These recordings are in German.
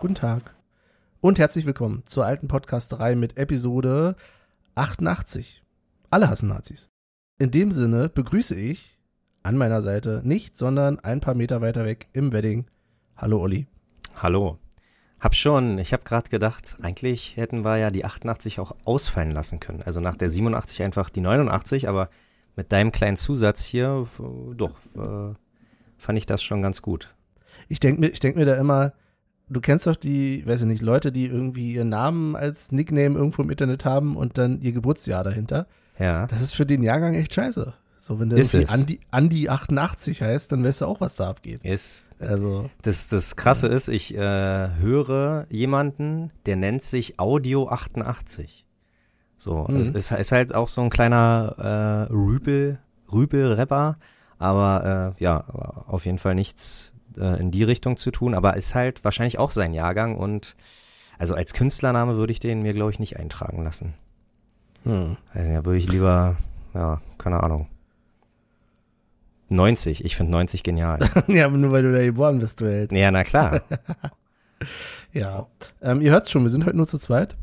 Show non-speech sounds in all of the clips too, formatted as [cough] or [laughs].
guten Tag und herzlich willkommen zur alten Podcasterei mit Episode 88. Alle hassen Nazis. In dem Sinne begrüße ich an meiner Seite nicht, sondern ein paar Meter weiter weg im Wedding. Hallo Olli. Hallo. Hab schon, ich habe gerade gedacht, eigentlich hätten wir ja die 88 auch ausfallen lassen können. Also nach der 87 einfach die 89, aber mit deinem kleinen Zusatz hier, doch, äh, fand ich das schon ganz gut. Ich denke mir, ich denk mir da immer, du kennst doch die, weiß ich nicht, Leute, die irgendwie ihren Namen als Nickname irgendwo im Internet haben und dann ihr Geburtsjahr dahinter. Ja. Das ist für den Jahrgang echt scheiße. So, wenn der Ist. Andi, Andi 88 heißt, dann weißt du auch, was da abgeht. Ist, Also, das, das Krasse ist, ich äh, höre jemanden, der nennt sich Audio 88. So, Mhm. es ist, ist halt auch so ein kleiner äh, Rübel, Rübel-Rapper, aber äh, ja, auf jeden Fall nichts äh, in die Richtung zu tun, aber ist halt wahrscheinlich auch sein Jahrgang und also als Künstlername würde ich den mir, glaube ich, nicht eintragen lassen. hm. Nicht, da würde ich lieber, ja, keine Ahnung. 90, ich finde 90 genial. [laughs] ja, aber nur weil du da geboren bist, du Held. ja, na klar. [laughs] Ja. Ähm, ihr hört's schon, wir sind heute nur zu zweit.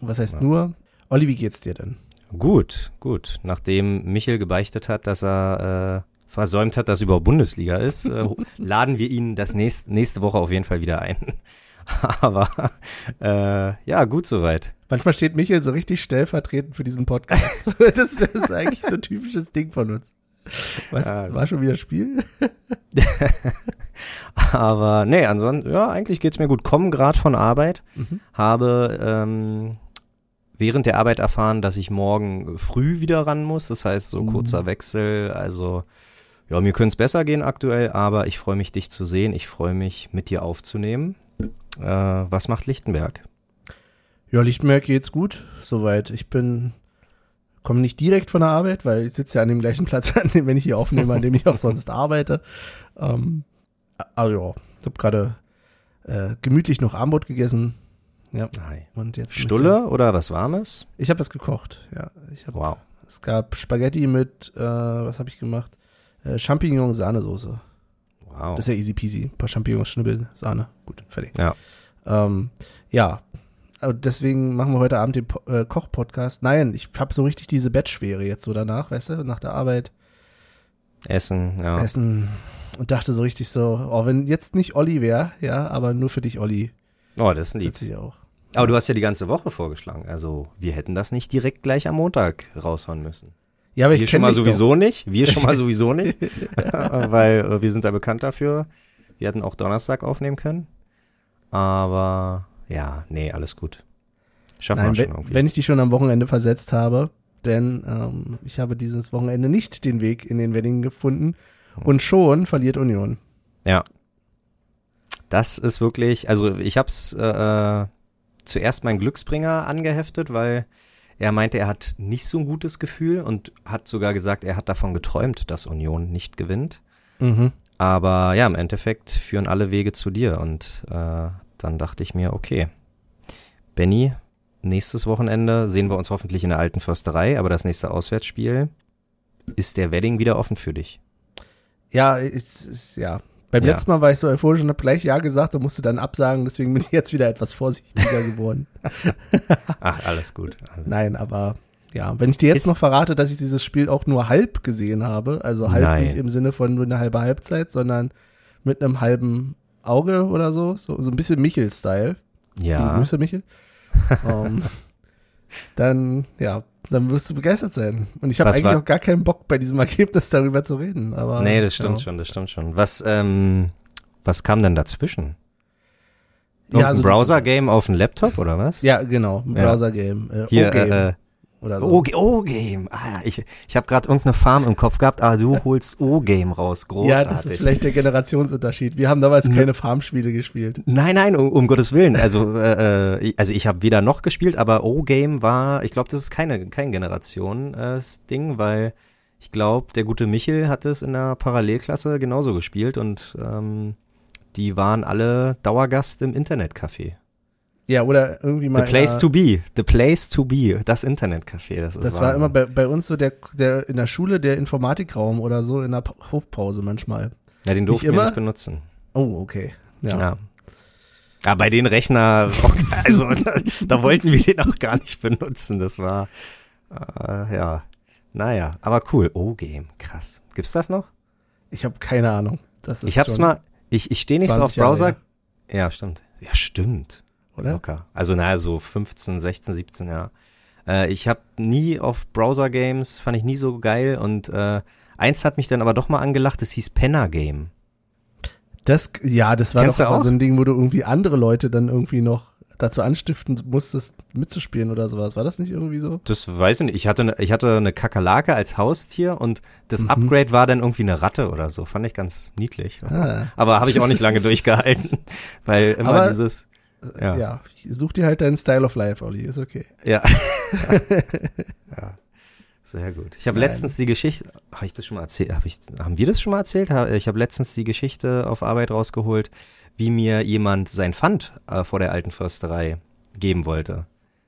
Was heißt Ja. nur? Olli, wie geht's dir denn? Gut, gut. Nachdem Michel gebeichtet hat, dass er äh, versäumt hat, dass überhaupt Bundesliga ist, äh, [laughs] laden wir ihn das nächst, nächste Woche auf jeden Fall wieder ein. [laughs] Aber äh, ja, gut soweit. Manchmal steht Michael so richtig stellvertretend für diesen Podcast. das, [laughs] ist- das ist eigentlich so ein typisches Ding von uns. Was, Ja. war schon wieder Spiel? Aber nee, ansonsten, ja, eigentlich geht's mir gut. Komm gerade von Arbeit, Mhm. habe ähm, während der Arbeit erfahren, dass ich morgen früh wieder ran muss. Das heißt, so Mhm. kurzer Wechsel. Also, ja, mir könnte es besser gehen aktuell, aber ich freue mich, dich zu sehen. Ich freue mich, mit dir aufzunehmen. Äh, was macht Lichtenberg? Ja, Lichtenberg geht's gut, soweit. Ich bin, komme nicht direkt von der Arbeit, weil ich sitze ja an dem gleichen Platz, [laughs] an dem, wenn ich hier aufnehme, an dem ich auch sonst arbeite. Ähm, aber ja, ich habe gerade äh, gemütlich noch Armbrot gegessen. Ja, Hi. und jetzt Stulle oder was Warmes? Ich habe was gekocht, ja. Ich hab, Wow. Es gab Spaghetti mit, äh, was habe ich gemacht? Äh, Champignon-Sahnesoße. Wow. Das ist ja easy peasy. Ein paar Champignons, Schnibbel, Sahne. Gut, fertig. Ja. Ähm, ja. Deswegen machen wir heute Abend den Po- äh, Koch-Podcast. Nein, ich habe so richtig diese Bettschwere jetzt so danach, weißt du, nach der Arbeit Essen, ja. essen und dachte so richtig so, oh, wenn jetzt nicht Olli wäre, ja, aber nur für dich, Olli, Oh, das ist lieb. sitze ich auch. Aber du hast ja die ganze Woche vorgeschlagen. Also, wir hätten das nicht direkt gleich am Montag raushauen müssen. Ja, aber ich wir schon mal sowieso nicht. Wir schon mal [laughs] sowieso nicht. [laughs] weil äh, wir sind da bekannt dafür. Wir hätten auch Donnerstag aufnehmen können. Aber ja, nee, alles gut. Doch. Schaffen Nein, wir schon irgendwie. wenn ich dich schon am Wochenende versetzt habe, denn ähm, ich habe dieses Wochenende nicht den Weg in den Wedding gefunden und schon verliert Union. ja. Das ist wirklich, also ich hab's äh, äh, zuerst mein Glücksbringer angeheftet, weil er meinte, er hat nicht so ein gutes Gefühl und hat sogar gesagt, er hat davon geträumt, dass Union nicht gewinnt. Mhm. Aber ja, im Endeffekt führen alle Wege zu dir. Und äh, dann dachte ich mir, okay, Benny, nächstes Wochenende sehen wir uns hoffentlich in der alten Försterei, aber das nächste Auswärtsspiel ist der Wedding wieder offen für dich. Ja, ist, ist, ja. Beim Ja. letzten Mal war ich so euphorisch und habe gleich Ja gesagt und musste dann absagen, deswegen bin ich jetzt wieder etwas vorsichtiger geworden. [laughs] Ach, alles gut. Alles Nein, aber ja, wenn ich dir jetzt Ist- noch verrate, dass ich dieses Spiel auch nur halb gesehen habe, also halb Nein. nicht im Sinne von nur eine halbe Halbzeit, sondern mit einem halben Auge oder so, so, so ein bisschen Michel-Style. Ja, Grüße, Michel. [laughs] ähm, dann, ja, dann wirst du begeistert sein. Und ich habe eigentlich war- auch gar keinen Bock, bei diesem [laughs] Ergebnis darüber zu reden. Aber, nee, das stimmt ja. schon, das stimmt schon. Was, ähm, was kam denn dazwischen? Ja, Ja, also ein Browser-Game auf dem Laptop oder was? Ja, genau, ein. Browser-Game. Äh, Hier, äh, äh, oder so. O- O-Game. Ah, ich, ich habe gerade irgendeine Farm im Kopf gehabt, aber du holst O-Game raus. Großartig. ja, das ist vielleicht der Generationsunterschied. Wir haben damals keine Farmspiele gespielt. Nein, nein, um, um Gottes Willen. Also, äh, äh, ich- also ich habe weder noch gespielt, aber O-Game war, ich glaube, das ist keine kein Generation-Ding, weil ich glaube, der gute Michel hat es in der Parallelklasse genauso gespielt und ähm, die waren alle Dauergast im Internetcafé. Ja, oder irgendwie mal. The place der- to be, the place to be, das Internetcafé. Das, ist Das war Wahnsinn. immer bei, bei uns so der, der in der Schule der Informatikraum oder so in der Pa- Hofpause manchmal. Ja, den durften wir nicht benutzen. Oh, okay. Ja. Ja. Ja, bei den Rechner, [laughs] also da, da wollten wir den auch gar nicht benutzen. Das war, äh, ja, naja, aber cool. O-Game, krass. Gibt's das noch? Ich habe keine Ahnung. Das ist Ich hab's mal, ich, ich stehe nicht so auf 20 Jahre Browser. her. Ja, stimmt. Ja, stimmt. Oder? Locker. Also naja, so 15, 16, 17 Jahre. Äh, ich habe nie auf Browser-Games, fand ich nie so geil und äh, eins hat mich dann aber doch mal angelacht, das hieß Penner Game. Das, ja, das war Kennst doch auch? so ein Ding, wo du irgendwie andere Leute dann irgendwie noch dazu anstiften musstest, mitzuspielen oder sowas. War das nicht irgendwie so? Das weiß ich nicht. Ich hatte, ne, ich hatte eine Kakerlake als Haustier und das Mhm. Upgrade war dann irgendwie eine Ratte oder so. Fand ich ganz niedlich. Ah. Aber habe ich auch nicht lange durchgehalten, [laughs] weil immer Aber- dieses, Ja. Ja. Such dir halt deinen Style of Life, Olli. Ist okay. ja. [laughs] ja. Sehr gut. Ich habe letztens die Geschichte, habe ich das schon mal erzählt? Hab ich, haben wir das schon mal erzählt? Ich habe letztens die Geschichte auf Arbeit rausgeholt, wie mir jemand sein Pfand äh, vor der alten Försterei geben wollte.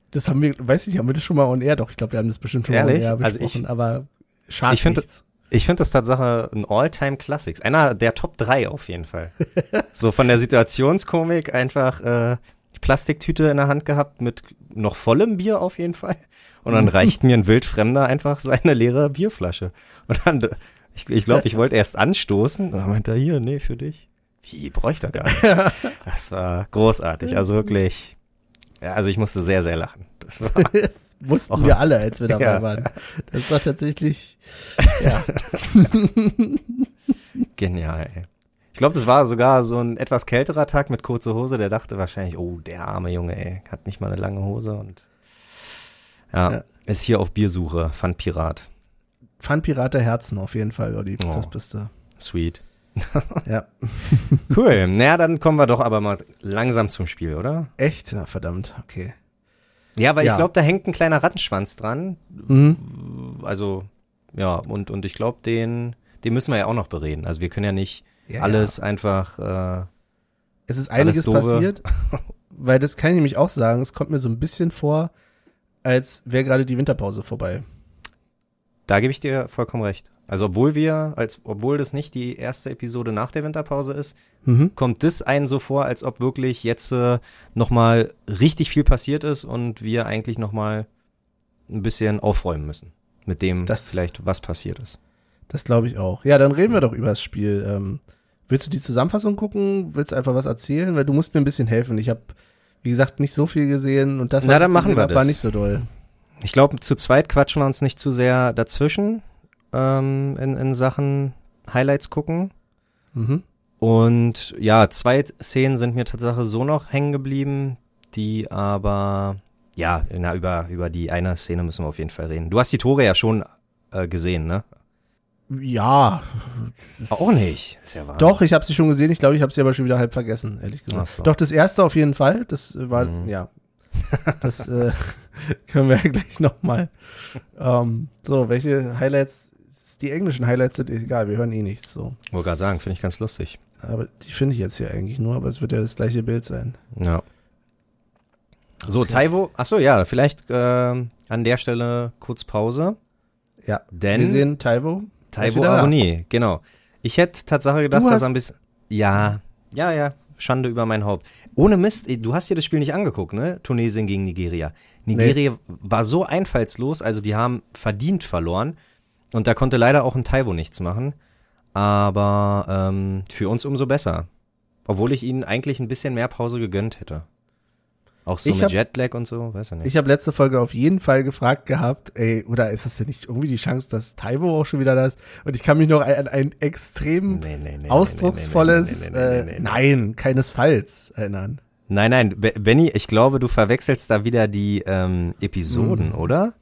Das haben wir, weiß ich nicht, haben wir das schon mal on air? Doch, ich glaube, wir haben das bestimmt schon Ehrlich? mal on air Also besprochen, ich- aber schade Ich nichts. Ich finde das Tatsache ein All-Time-Classics. Einer der Top 3 auf jeden Fall. [laughs] so von der Situationskomik einfach äh, Plastiktüte in der Hand gehabt mit noch vollem Bier auf jeden Fall. Und dann [laughs] reicht mir ein Wildfremder einfach seine leere Bierflasche. Und dann, ich glaube, ich, glaub, ich wollte erst anstoßen. Und dann meinte er, hier, nee, für dich. Wie, bräuchte er gar nicht. [laughs] Das war großartig. Also wirklich, ja, also ich musste sehr, sehr lachen. Das war, mussten Och. wir alle, als wir [laughs] dabei Ja. waren. Das war tatsächlich, ja. [laughs] Genial, ey. Ich glaube, das war sogar so ein etwas kälterer Tag mit kurzer Hose. Der dachte wahrscheinlich, oh, der arme Junge, ey, hat nicht mal eine lange Hose und ja, Ja. ist hier auf Biersuche, fand Pirat. Pfandpirat der Herzen auf jeden Fall, Olli. Oh. Das bist du. Sweet. [laughs] Ja. Cool. naja, dann kommen wir doch aber mal langsam zum Spiel, oder? Echt? Ja, verdammt. Okay. Ja, weil Ja. ich glaube, da hängt ein kleiner Rattenschwanz dran. Mhm. Also, ja, und, und ich glaube, den, den müssen wir ja auch noch bereden. Also wir können ja nicht Ja, alles einfach, äh, Es ist einiges passiert, weil das kann ich nämlich auch sagen. Es kommt mir so ein bisschen vor, als wäre gerade die Winterpause vorbei. Da gebe ich dir vollkommen recht. Also obwohl wir, als obwohl das nicht die erste Episode nach der Winterpause ist, Mhm. kommt das einen so vor, als ob wirklich jetzt äh, nochmal richtig viel passiert ist und wir eigentlich nochmal ein bisschen aufräumen müssen mit dem Das- vielleicht, was passiert ist. Das glaube ich auch. Ja, dann reden wir doch über das Spiel. Ähm, willst du die Zusammenfassung gucken? Willst du einfach was erzählen? Weil du musst mir ein bisschen helfen. Ich habe, wie gesagt, nicht so viel gesehen und das, Na, dann machen wir hab, war das. nicht so doll. Ich glaube, zu zweit quatschen wir uns nicht zu sehr dazwischen ähm, in, in Sachen Highlights gucken. Mhm. Und ja, zwei Szenen sind mir tatsächlich so noch hängen geblieben, die aber, ja, na, über, über die eine Szene müssen wir auf jeden Fall reden. Du hast die Tore ja schon äh, gesehen, ne? Ja, Auch nicht. Ist ja wahr. doch, ich habe sie schon gesehen. Ich glaube, ich habe sie aber schon wieder halb vergessen, ehrlich gesagt. So. Doch, das erste auf jeden Fall. Das war, Mhm. ja. Das äh, [laughs] können wir ja gleich nochmal. Ähm, so, welche Highlights? Die englischen Highlights sind egal, wir hören eh nichts. So. Wollte gerade sagen, finde ich ganz lustig. Aber die finde ich jetzt hier eigentlich nur, aber es wird ja das gleiche Bild sein. Ja. So, Okay. Taiwo, ach so, ja, vielleicht ähm, an der Stelle kurz Pause. Ja, Denn wir sehen Taiwo. Taiwo. Abonnie, genau. Ich hätte Tatsache gedacht, dass er ein bisschen. Ja, ja, ja, Schande über mein Haupt. Ohne Mist, du hast dir das Spiel nicht angeguckt, ne? Tunesien gegen Nigeria. Nigeria war so einfallslos, also die haben verdient verloren. Und da konnte leider auch ein Taiwo nichts machen. Aber ähm, für uns umso besser. Obwohl ich ihnen eigentlich ein bisschen mehr Pause gegönnt hätte. Auch so Ich mit hab- Jetlag und so, weiß ja nicht. Ich habe letzte Folge auf jeden Fall gefragt gehabt, ey, oder ist es denn nicht irgendwie die Chance, dass Taiwo auch schon wieder da ist? Und ich kann mich noch an ein extrem Nee, nee, nee, nee, nee, ausdrucksvolles, äh, nein, keinesfalls erinnern. Nein, nein, Be- Benny, ich glaube, du verwechselst da wieder die ähm, Episoden, Mhm. oder?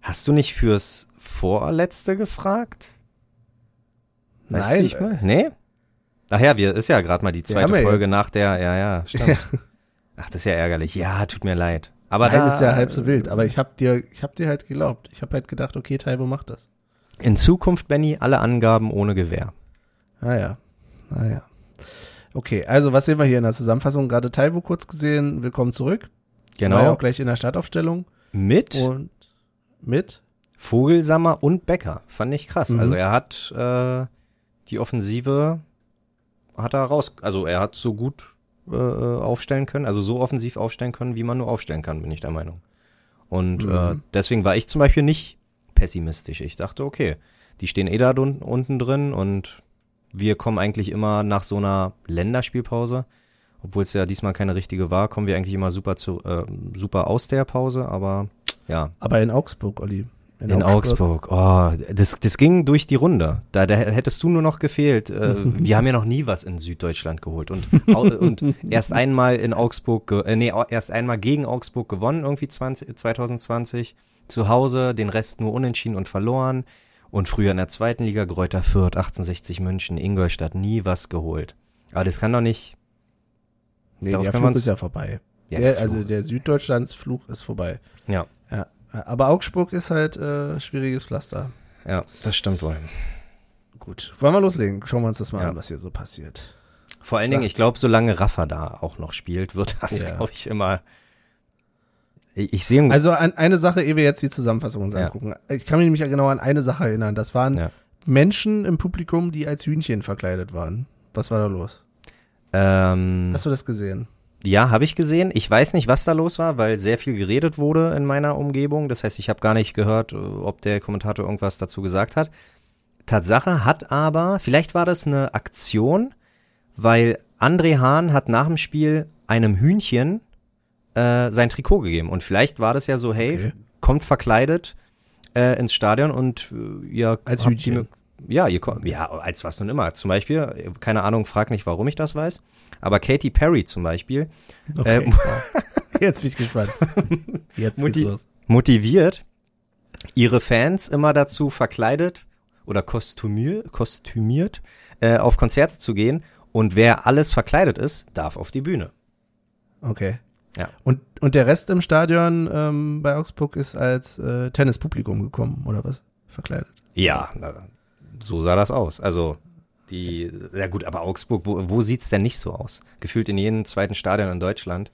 Hast du nicht fürs Vorletzte gefragt? Weißt Nein, du nicht mal? Nee? Ach ja, wir, ist ja gerade mal die zweite Folge jetzt. nach der, ja, ja, stimmt. Ach, das ist ja ärgerlich. Ja, tut mir leid. Aber Nein, da, ist ja halb so wild. Aber ich habe dir, ich habe dir halt geglaubt. Ich habe halt gedacht, okay, Taiwo macht das. In Zukunft, Benny, alle Angaben ohne Gewähr. Ah ja, ah ja. Okay, also was sehen wir hier in der Zusammenfassung? Gerade Taiwo kurz gesehen. Willkommen zurück. War ja Genau. auch gleich in der Startaufstellung. Mit Und mit? Vogelsammer und Becker. Fand ich krass. Mhm. Also er hat äh, die Offensive hat er raus, also er hat so gut äh, aufstellen können, also so offensiv aufstellen können, wie man nur aufstellen kann, bin ich der Meinung. Und Mhm. äh, deswegen war ich zum Beispiel nicht pessimistisch. Ich dachte, okay, die stehen eh da dun- unten drin und wir kommen eigentlich immer nach so einer Länderspielpause, obwohl es ja diesmal keine richtige war, kommen wir eigentlich immer super zu äh, super aus der Pause, aber ja, Aber in Augsburg, Olli. In Augsburg. Oh, das, das ging durch die Runde. Da, da hättest du nur noch gefehlt. Äh, [laughs] wir haben ja noch nie was in Süddeutschland geholt und, [laughs] und erst einmal in Augsburg, äh, nee, erst einmal gegen Augsburg gewonnen, irgendwie 20, 2020. Zu Hause, den Rest nur unentschieden und verloren. Und früher in der zweiten Liga, Gräuter Fürth, 1860 München, Ingolstadt, nie was geholt. Aber das kann doch nicht. Nee, Darauf der Fluch uns- ist ja vorbei. Ja, der, der also der Süddeutschlands Fluch ist vorbei. Ja. Aber Augsburg ist halt äh, schwieriges Pflaster. Ja, das stimmt wohl. Gut. Wollen wir loslegen? Schauen wir uns das mal Ja. an, was hier so passiert. Vor allen Sag. Dingen, ich glaube, solange Rafa da auch noch spielt, wird das, Ja. glaube ich, immer. Ich, ich sehe Also an eine Sache, ehe wir jetzt die Zusammenfassung uns Ja. angucken. Ich kann mich nämlich genau an eine Sache erinnern. Das waren. Menschen im Publikum, die als Hühnchen verkleidet waren. Was war da los? ähm, Hast du das gesehen? Ja, habe ich gesehen. Ich weiß nicht, was da los war, weil sehr viel geredet wurde in meiner Umgebung. Das heißt, ich habe gar nicht gehört, äh, ob der Kommentator irgendwas dazu gesagt hat. Tatsache hat aber, vielleicht war das eine Aktion, weil André Hahn hat nach dem Spiel einem Hühnchen äh, sein Trikot gegeben. Und vielleicht war das ja so, hey, Okay. kommt verkleidet äh, ins Stadion und äh, ihr Als Hühnchen. Ja, ihr kommt, ja, als was nun immer. Zum Beispiel, keine Ahnung, frag nicht, warum ich das weiß. Aber Katy Perry zum Beispiel Okay. Ähm. [laughs] Jetzt bin ich gespannt. [laughs] Jetzt Mutti- geht's los. motiviert ihre Fans immer dazu verkleidet oder kostümier, kostümiert äh, auf Konzerte zu gehen. Und wer alles verkleidet ist, darf auf die Bühne. Okay. Ja. Und, und der Rest im Stadion ähm, bei Augsburg ist als äh, Tennispublikum gekommen, oder was? Verkleidet. Ja, na, so sah das aus. Also die, ja gut, aber Augsburg, wo, wo sieht's denn nicht so aus? Gefühlt in jedem zweiten Stadion in Deutschland.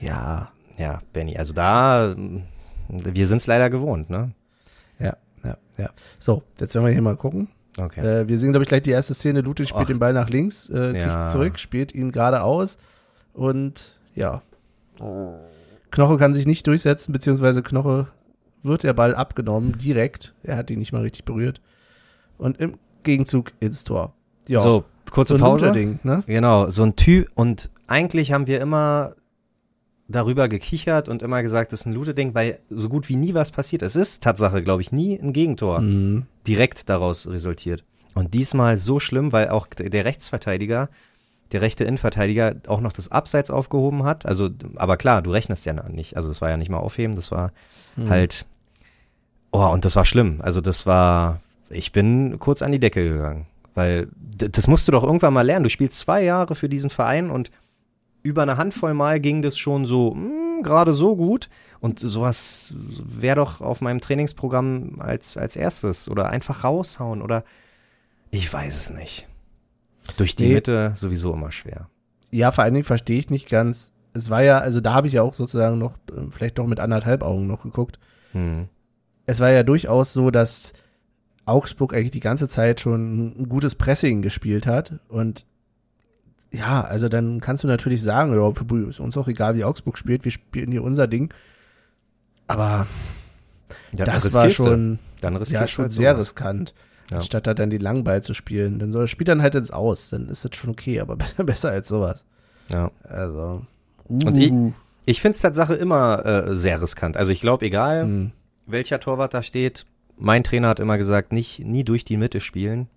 Ja. Ja, Benny, also da, mm, wir sind's leider gewohnt, ne? Ja, ja, ja. So, jetzt werden wir hier mal gucken. Okay. Äh, wir sehen, glaube ich, gleich die erste Szene. Ludwig spielt Ach. den Ball nach links, äh, Ja. kriegt zurück, spielt ihn gerade aus und ja. Knoche kann sich nicht durchsetzen, beziehungsweise Knoche wird der Ball abgenommen, direkt. Er hat ihn nicht mal richtig berührt. Und im Gegenzug ins Tor. Ja, so, kurze so ein Pause. Ding, ne? Genau, so ein Typ. Und eigentlich haben wir immer darüber gekichert und immer gesagt, das ist ein Lute-Ding, weil so gut wie nie was passiert. Es ist Tatsache, glaube ich, nie ein Gegentor Mhm. direkt daraus resultiert. Und diesmal so schlimm, weil auch der Rechtsverteidiger, der rechte Innenverteidiger auch noch das Abseits aufgehoben hat. Also, aber klar, du rechnest ja nicht. Also das war ja nicht mal aufheben, das war Mhm. halt, oh, und das war schlimm. Also das war, ich bin kurz an die Decke gegangen. Weil das musst du doch irgendwann mal lernen. Du spielst zwei Jahre für diesen Verein und über eine Handvoll Mal ging das schon so mm, gerade so gut. Und sowas wäre doch auf meinem Trainingsprogramm als, als erstes. Oder einfach raushauen oder ich weiß es nicht. Durch die Nee. Mitte sowieso immer schwer. Ja, vor allen Dingen verstehe ich nicht ganz. Es war ja, also da habe ich ja auch sozusagen noch, äh, vielleicht doch mit anderthalb Augen noch geguckt. Hm. es war ja durchaus so, dass Augsburg eigentlich die ganze Zeit schon ein gutes Pressing gespielt hat. Und ja, also dann kannst du natürlich sagen, ja, ist uns auch egal, wie Augsburg spielt, wir spielen hier unser Ding. Aber Ja, das war schon, dann ja, schon halt sehr riskant. Ja. Anstatt da dann die Langball zu spielen. Dann soll spielt dann halt ins Aus, dann ist das schon okay, aber [laughs] besser als sowas. Ja. Also. Und ich- uh, Ich finde es Tatsache immer äh, sehr riskant. Also ich glaube, egal hm. welcher Torwart da steht, mein Trainer hat immer gesagt, nicht nie durch die Mitte spielen,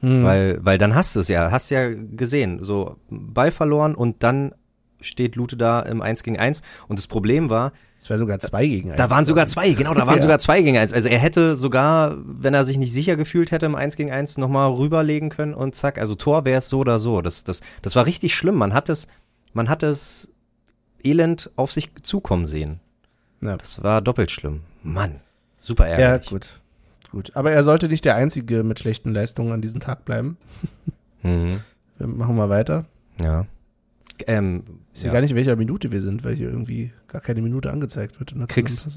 Hm. weil weil dann hast du es ja, hast ja gesehen, so Ball verloren und dann steht Lute da im 1 gegen 1 und das Problem war, Es war sogar zwei gegen eins. da waren sogar zwei, genau, da waren [laughs] Ja. sogar zwei gegen 1. Also er hätte sogar, wenn er sich nicht sicher gefühlt hätte im 1 gegen 1 nochmal rüberlegen können und zack, also Tor wäre es so oder so. Das das das war richtig schlimm. Man hat es man hat es elend auf sich zukommen sehen. Ja. Das war doppelt schlimm. Mann, super Ja, ärgerlich. gut. Gut. Aber er sollte nicht der Einzige mit schlechten Leistungen an diesem Tag bleiben. [laughs] Mhm. Wir machen mal weiter. Ja. Ähm, Ich sehe ja. gar nicht, in welcher Minute wir sind, weil hier irgendwie gar keine Minute angezeigt wird. In der Kriegst-.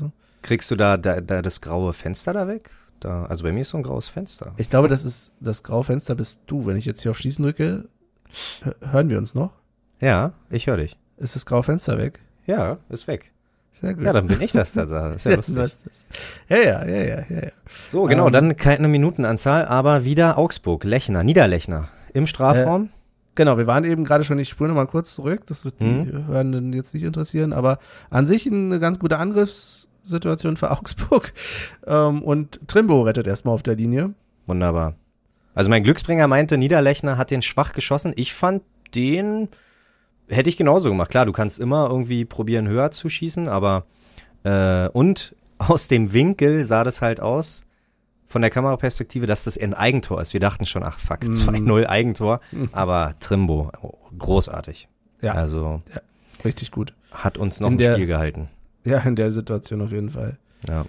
Kriegst du da, da, da das graue Fenster da weg? Da, also bei mir ist so ein graues Fenster. Ich glaube, das ist das graue Fenster bist du. Wenn ich jetzt hier auf Schließen drücke, Hören wir uns noch? Ja, ich höre dich. Ist das graue Fenster weg? Ja, ist weg. Sehr gut. Ja, dann bin ich das da. [laughs] Das ist ja lustig. Ja, ja, ja, ja, ja. So, genau, Ähm, dann keine Minutenanzahl, aber wieder Augsburg, Lechner, Niederlechner im Strafraum. Genau, wir waren eben gerade schon, ich spule nochmal kurz zurück, das wird die Mhm. Hörenden jetzt nicht interessieren, aber an sich eine ganz gute Angriffssituation für [laughs] Augsburg. Ähm, und Trimbo rettet erstmal auf der Linie. Wunderbar. Also mein Glücksbringer meinte, Niederlechner hat den schwach geschossen. Ich fand den, hätte ich genauso gemacht. Klar, du kannst immer irgendwie probieren, höher zu schießen, aber äh, und [laughs] aus dem Winkel sah das halt aus, von der Kameraperspektive, dass das ein Eigentor ist. Wir dachten schon, ach fuck, Mhm. 2-0 Eigentor, aber Trimbo, oh, großartig. Ja, Also richtig gut. hat uns noch In im der- Spiel gehalten. Ja, in der Situation auf jeden Fall. Ja,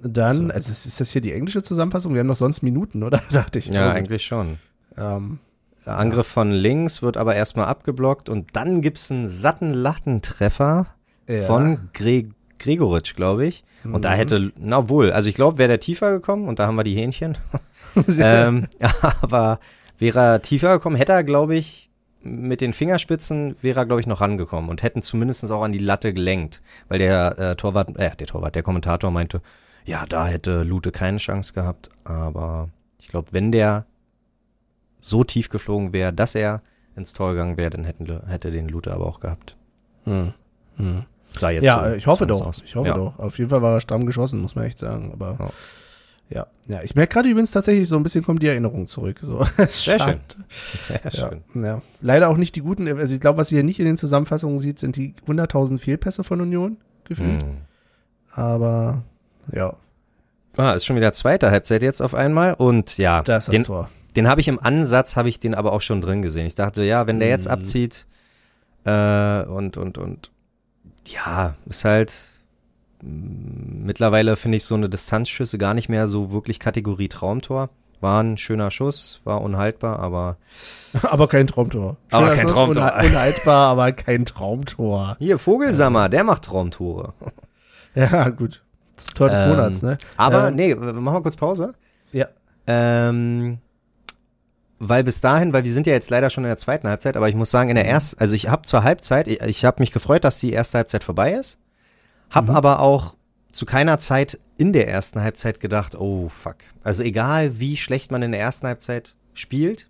Dann, So. also ist das hier die englische Zusammenfassung? Wir haben noch sonst Minuten, oder? [laughs] Dachte ich. ja Oh. eigentlich schon. Ähm, Angriff von links wird aber erstmal abgeblockt und dann gibt's einen satten Lattentreffer ja. von Gre Gregoritsch, glaube ich. Und da Mhm. hätte, na wohl, also ich glaube, wäre der tiefer gekommen und da haben wir die Hähnchen. [laughs] ähm, [laughs] aber wäre er tiefer gekommen, hätte er, glaube ich, mit den Fingerspitzen wäre er, glaube ich, noch rangekommen und hätten zumindest auch an die Latte gelenkt, weil der äh, Torwart, äh, der Torwart, der Kommentator meinte, ja, da hätte Lute keine Chance gehabt, aber ich glaube, wenn der so tief geflogen wäre, dass er ins Tor gegangen wäre, dann hätten, hätte den Lute aber auch gehabt. Hm. Hm. Sah jetzt Ja, so ich hoffe doch. aus. Ich hoffe ja. doch. Auf jeden Fall war er stramm geschossen, muss man echt sagen. Aber Ja. ja, ja. Ich merke gerade übrigens tatsächlich so ein bisschen kommt die Erinnerung zurück. So, [laughs] es Sehr schön. Sehr Ja, schön. ja. Leider auch nicht die guten. Also ich glaube, was ihr nicht in den Zusammenfassungen sieht, sind die 100.000 Fehlpässe von Union gefühlt. Hm. Aber ja, Ah, ist schon wieder zweite Halbzeit jetzt auf einmal und ja, da ist das Tor. Den habe ich im Ansatz, habe ich den aber auch schon drin gesehen. Ich dachte, ja, wenn der jetzt Mhm. abzieht äh, und und und ja, ist halt mm, mittlerweile finde ich so eine Distanzschüsse gar nicht mehr so wirklich Kategorie Traumtor. War ein schöner Schuss, war unhaltbar, aber [laughs] aber kein Traumtor. Aber Schöner kein Schuss, Traumtor. unha- Unhaltbar, aber kein Traumtor. [laughs] hier Vogelsammer, der macht Traumtore. [laughs] Ja, gut. Tor des Ähm, Monats, ne? Aber Ähm, nee, machen wir kurz Pause. Ja. Ähm, weil bis dahin, weil wir sind ja jetzt leider schon in der zweiten Halbzeit, aber ich muss sagen, in der ersten, also ich habe zur Halbzeit, ich, ich habe mich gefreut, dass die erste Halbzeit vorbei ist, habe Mhm. aber auch zu keiner Zeit in der ersten Halbzeit gedacht, oh fuck. Also egal, wie schlecht man in der ersten Halbzeit spielt,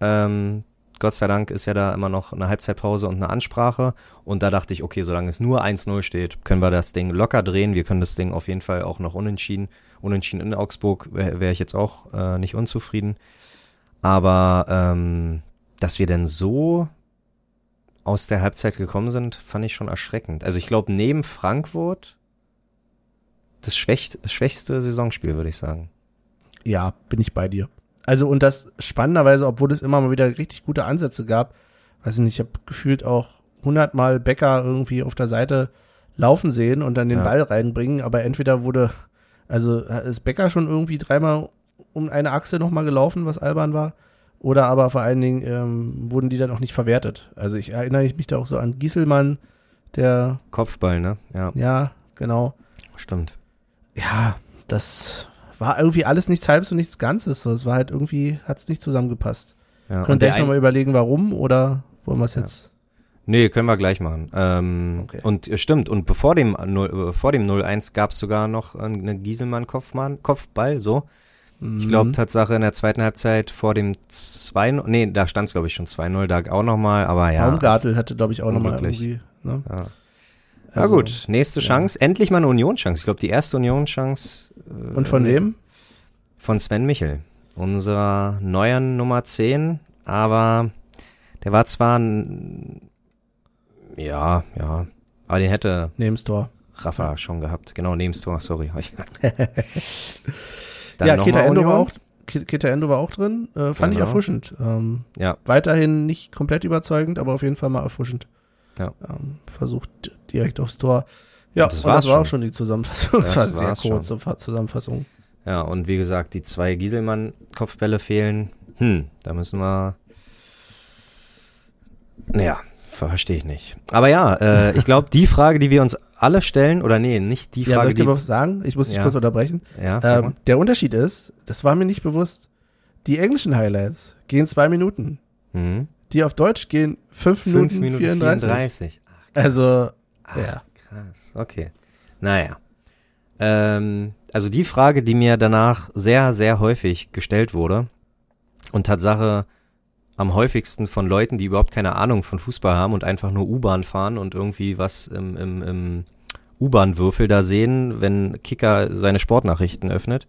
ähm, Gott sei Dank ist ja da immer noch eine Halbzeitpause und eine Ansprache. Und da dachte ich, okay, solange es nur 1-0 steht, können wir das Ding locker drehen. Wir können das Ding auf jeden Fall auch noch unentschieden. Unentschieden in Augsburg wäre wär ich jetzt auch äh, nicht unzufrieden. Aber ähm, dass wir denn so aus der Halbzeit gekommen sind, fand ich schon erschreckend. Also ich glaube, neben Frankfurt das, schwächste Saisonspiel, würde ich sagen. Ja, bin ich bei dir. Also und das spannenderweise, obwohl es immer mal wieder richtig gute Ansätze gab, weiß ich nicht, ich habe gefühlt auch hundertmal Becker irgendwie auf der Seite laufen sehen und dann den Ja. Ball reinbringen, aber entweder wurde, also ist Becker schon irgendwie dreimal um eine Achse nochmal gelaufen, was albern war, oder aber vor allen Dingen ähm, wurden die dann auch nicht verwertet. Also ich erinnere mich da auch so an Gieselmann, der, Kopfball, ne? Ja, ja, genau, stimmt. ja, das war irgendwie alles nichts Halbes und nichts Ganzes. So, es war halt irgendwie, hat es nicht zusammengepasst. Ja, Könnt ihr euch nochmal überlegen, warum oder wollen wir es Ja. jetzt? Nee, können wir gleich machen. Ähm, Okay. Und äh, stimmt, und bevor dem, 0, äh, vor dem 0-1 gab es sogar noch eine Gieselmann-Kopfmann, Kopfball, so. Ich glaube. Tatsache in der zweiten Halbzeit vor dem 2 nee, da stand es, glaube ich, schon 2-0, da auch nochmal, aber ja. Baumgartel hatte, glaube ich, auch nochmal irgendwie. Ne? Ja. Na Also, gut, nächste ja. Chance. Endlich mal eine Union-Chance. Ich glaube, die erste Union-Chance. äh, Und von wem? Von Sven Michel, unserer neuen Nummer 10, aber der war zwar ein, ja, ja, aber den hätte Neben das Tor. Rafa schon gehabt. Genau, neben das Tor, sorry. [laughs] [laughs] Dann ja, mal Endo war auch, Kita Endo war auch drin. Äh, fand ich Genau. erfrischend. Ähm, Ja. Weiterhin nicht komplett überzeugend, aber auf jeden Fall mal erfrischend. Ja. Ähm, versucht direkt aufs Tor. Ja, Und das und das war auch schon. schon die Zusammenfassung. Das, Das war sehr kurze Zusammenfassung. Ja, und wie gesagt, die zwei Gieselmann-Kopfbälle fehlen. Hm, da müssen wir. Naja, verstehe ich nicht. Aber ja, äh, ich glaube, die Frage, die wir uns alle stellen, oder nee, nicht die Ja, soll Frage, ich dir die. was sagen? Ich muss dich Ja. kurz unterbrechen. Ja. Ähm, der Unterschied ist, das war mir nicht bewusst, Die englischen Highlights gehen zwei Minuten. Mhm. Die auf Deutsch gehen fünf Minuten, 5 Minuten 34. 34. Ach, Also, Ach, ja. krass. Okay. Naja. Ähm, also die Frage, die mir danach sehr, sehr häufig gestellt wurde und Tatsache am häufigsten von Leuten, die überhaupt keine Ahnung von Fußball haben und einfach nur U-Bahn fahren und irgendwie was im, im, im U-Bahn-Würfel da sehen, wenn Kicker seine Sportnachrichten öffnet.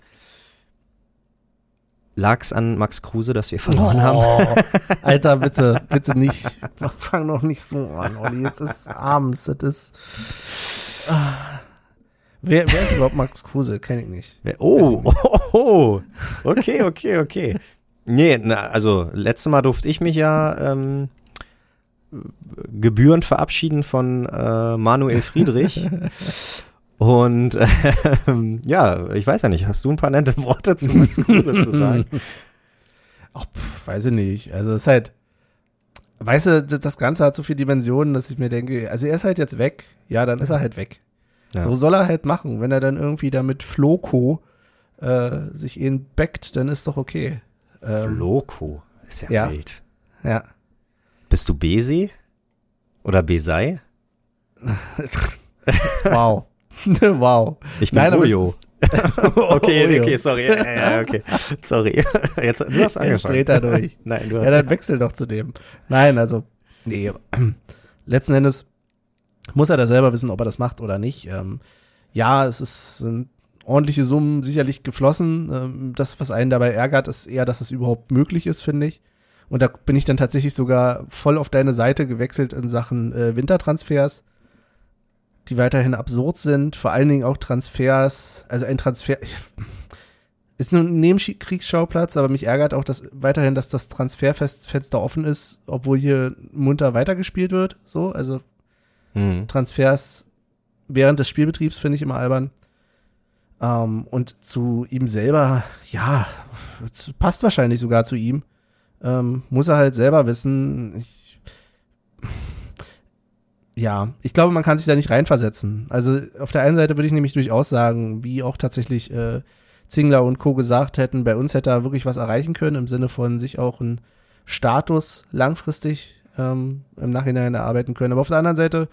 Lag's an Max Kruse, dass wir verloren haben? Oh, [laughs] Alter, bitte, bitte nicht. [laughs] Fang noch nicht so an, Olli. Jetzt ist abends, das ist. Ah. Wer, wer ist überhaupt Max Kruse? Kenn ich nicht. Oh, [laughs] oh, oh. okay, okay, okay. Nee, na, also letztes Mal durfte ich mich ja ähm, gebührend verabschieden von äh, Manuel Friedrich. [laughs] Und ähm, ja, ich weiß ja nicht, hast du ein paar nette Worte zu Max Kruse zu sagen? [laughs] Ach, pf, weiß ich nicht. Also es ist halt, weißt du, das das Ganze hat so viele Dimensionen, dass ich mir denke, also er ist halt jetzt weg. Ja, dann ist er halt weg. Ja. So soll er halt machen. Wenn er dann irgendwie da mit Floco äh, sich ihn backt, dann ist doch okay. Ähm, Loco, ist ja, ja. wild. Ja. Bist du Besi? Oder Besei? [laughs] Wow. [laughs] wow. Ich bin Nein, Ojo. [laughs] Okay, okay, sorry. Ja, ja, ja, okay. Sorry. Jetzt, du hast Jetzt angefangen. dreht er durch. Nein, du Ja, hast. dann wechsel doch zu dem. Nein, also, nee. [clears throat] Letzten Endes muss er da selber wissen, ob er das macht oder nicht. Ähm, ja, es ist, sind ordentliche Summen sicherlich geflossen. Ähm, das, was einen dabei ärgert, ist eher, dass es überhaupt möglich ist, finde ich. Und da bin ich dann tatsächlich sogar voll auf deine Seite gewechselt in Sachen äh, Wintertransfers, die weiterhin absurd sind. Vor allen Dingen auch Transfers, also ein Transfer. [laughs] Ist nur ein Nebenkriegsschauplatz, aber mich ärgert auch dass weiterhin, dass das Transferfenster offen ist, obwohl hier munter weitergespielt wird. So, also Hm. Transfers während des Spielbetriebs finde ich immer albern. Ähm, und zu ihm selber, ja, passt wahrscheinlich sogar zu ihm. Ähm, muss er halt selber wissen. Ich, ja, ich glaube, man kann sich da nicht reinversetzen. Also auf der einen Seite würde ich nämlich durchaus sagen, wie auch tatsächlich äh, Zingler und Co. gesagt hätten, bei uns hätte er wirklich was erreichen können, im Sinne von sich auch einen Status langfristig ähm, im Nachhinein erarbeiten können. Aber auf der anderen Seite,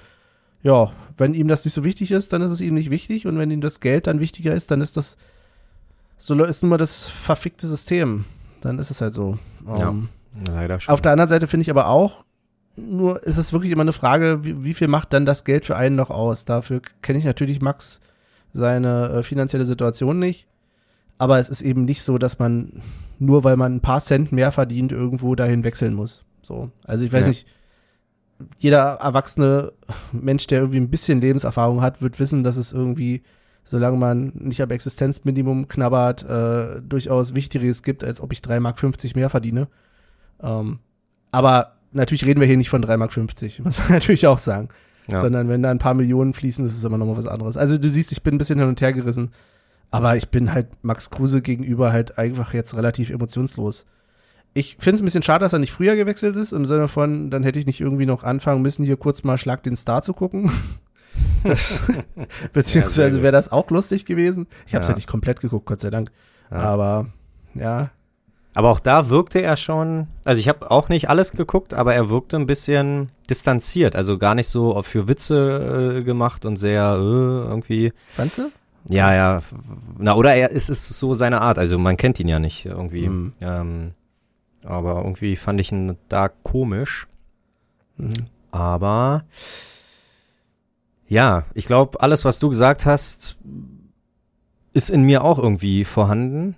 ja, wenn ihm das nicht so wichtig ist, dann ist es ihm nicht wichtig. Und wenn ihm das Geld dann wichtiger ist, dann ist das, so ist nun mal das verfickte System. Dann ist es halt so. Ja. Ähm, Leider schon. auf der anderen Seite finde ich aber auch, nur ist es wirklich immer eine Frage, wie, wie viel macht dann das Geld für einen noch aus? Dafür kenne ich natürlich Max seine äh, finanzielle Situation nicht. Aber es ist eben nicht so, dass man nur weil man ein paar Cent mehr verdient, irgendwo dahin wechseln muss. So. Also ich weiß Ja. nicht, jeder erwachsene Mensch, der irgendwie ein bisschen Lebenserfahrung hat, wird wissen, dass es irgendwie, solange man nicht am Existenzminimum knabbert, äh, durchaus Wichtigeres gibt, als ob ich 3,50 Mark mehr verdiene. Ähm, aber natürlich reden wir hier nicht von 3,50 Mark, muss man [laughs] natürlich auch sagen. Ja. Sondern wenn da ein paar Millionen fließen, ist es immer noch mal was anderes. Also du siehst, ich bin ein bisschen hin und her gerissen. Aber ich bin halt Max Kruse gegenüber halt einfach jetzt relativ emotionslos. Ich finde es ein bisschen schade, dass er nicht früher gewechselt ist, im Sinne von, dann hätte ich nicht irgendwie noch anfangen müssen, hier kurz mal Schlag den Star zu gucken. [laughs] Das, beziehungsweise wäre das auch lustig gewesen. Ich habe es Ja. ja nicht komplett geguckt, Gott sei Dank. Ja. Aber ja, Aber auch da wirkte er schon, also ich habe auch nicht alles geguckt, aber er wirkte ein bisschen distanziert, also gar nicht so für Witze äh, gemacht und sehr äh, irgendwie. fandst du? Ja, ja. Na, oder er ist es so seine Art, also man kennt ihn ja nicht irgendwie. Mhm. Ähm, aber irgendwie fand ich ihn da komisch. Mhm. Aber ja, ich glaube, alles, was du gesagt hast, ist in mir auch irgendwie vorhanden,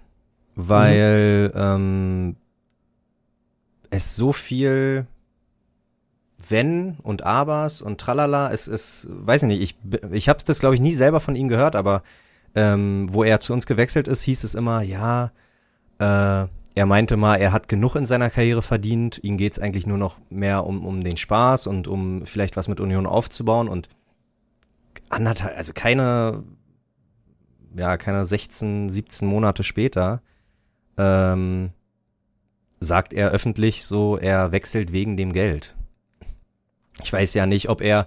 weil ähm, es so viel wenn und abers und tralala, es ist, weiß ich nicht, ich, ich habe das glaube ich nie selber von ihm gehört, aber ähm, wo er zu uns gewechselt ist, hieß es immer, ja, äh, er meinte mal, er hat genug in seiner Karriere verdient, ihm geht's eigentlich nur noch mehr um, um den Spaß und um vielleicht was mit Union aufzubauen und anderthalb, also keine, ja, keine 16, 17 Monate später, ähm, sagt er öffentlich so, er wechselt wegen dem Geld. Ich weiß ja nicht, ob er,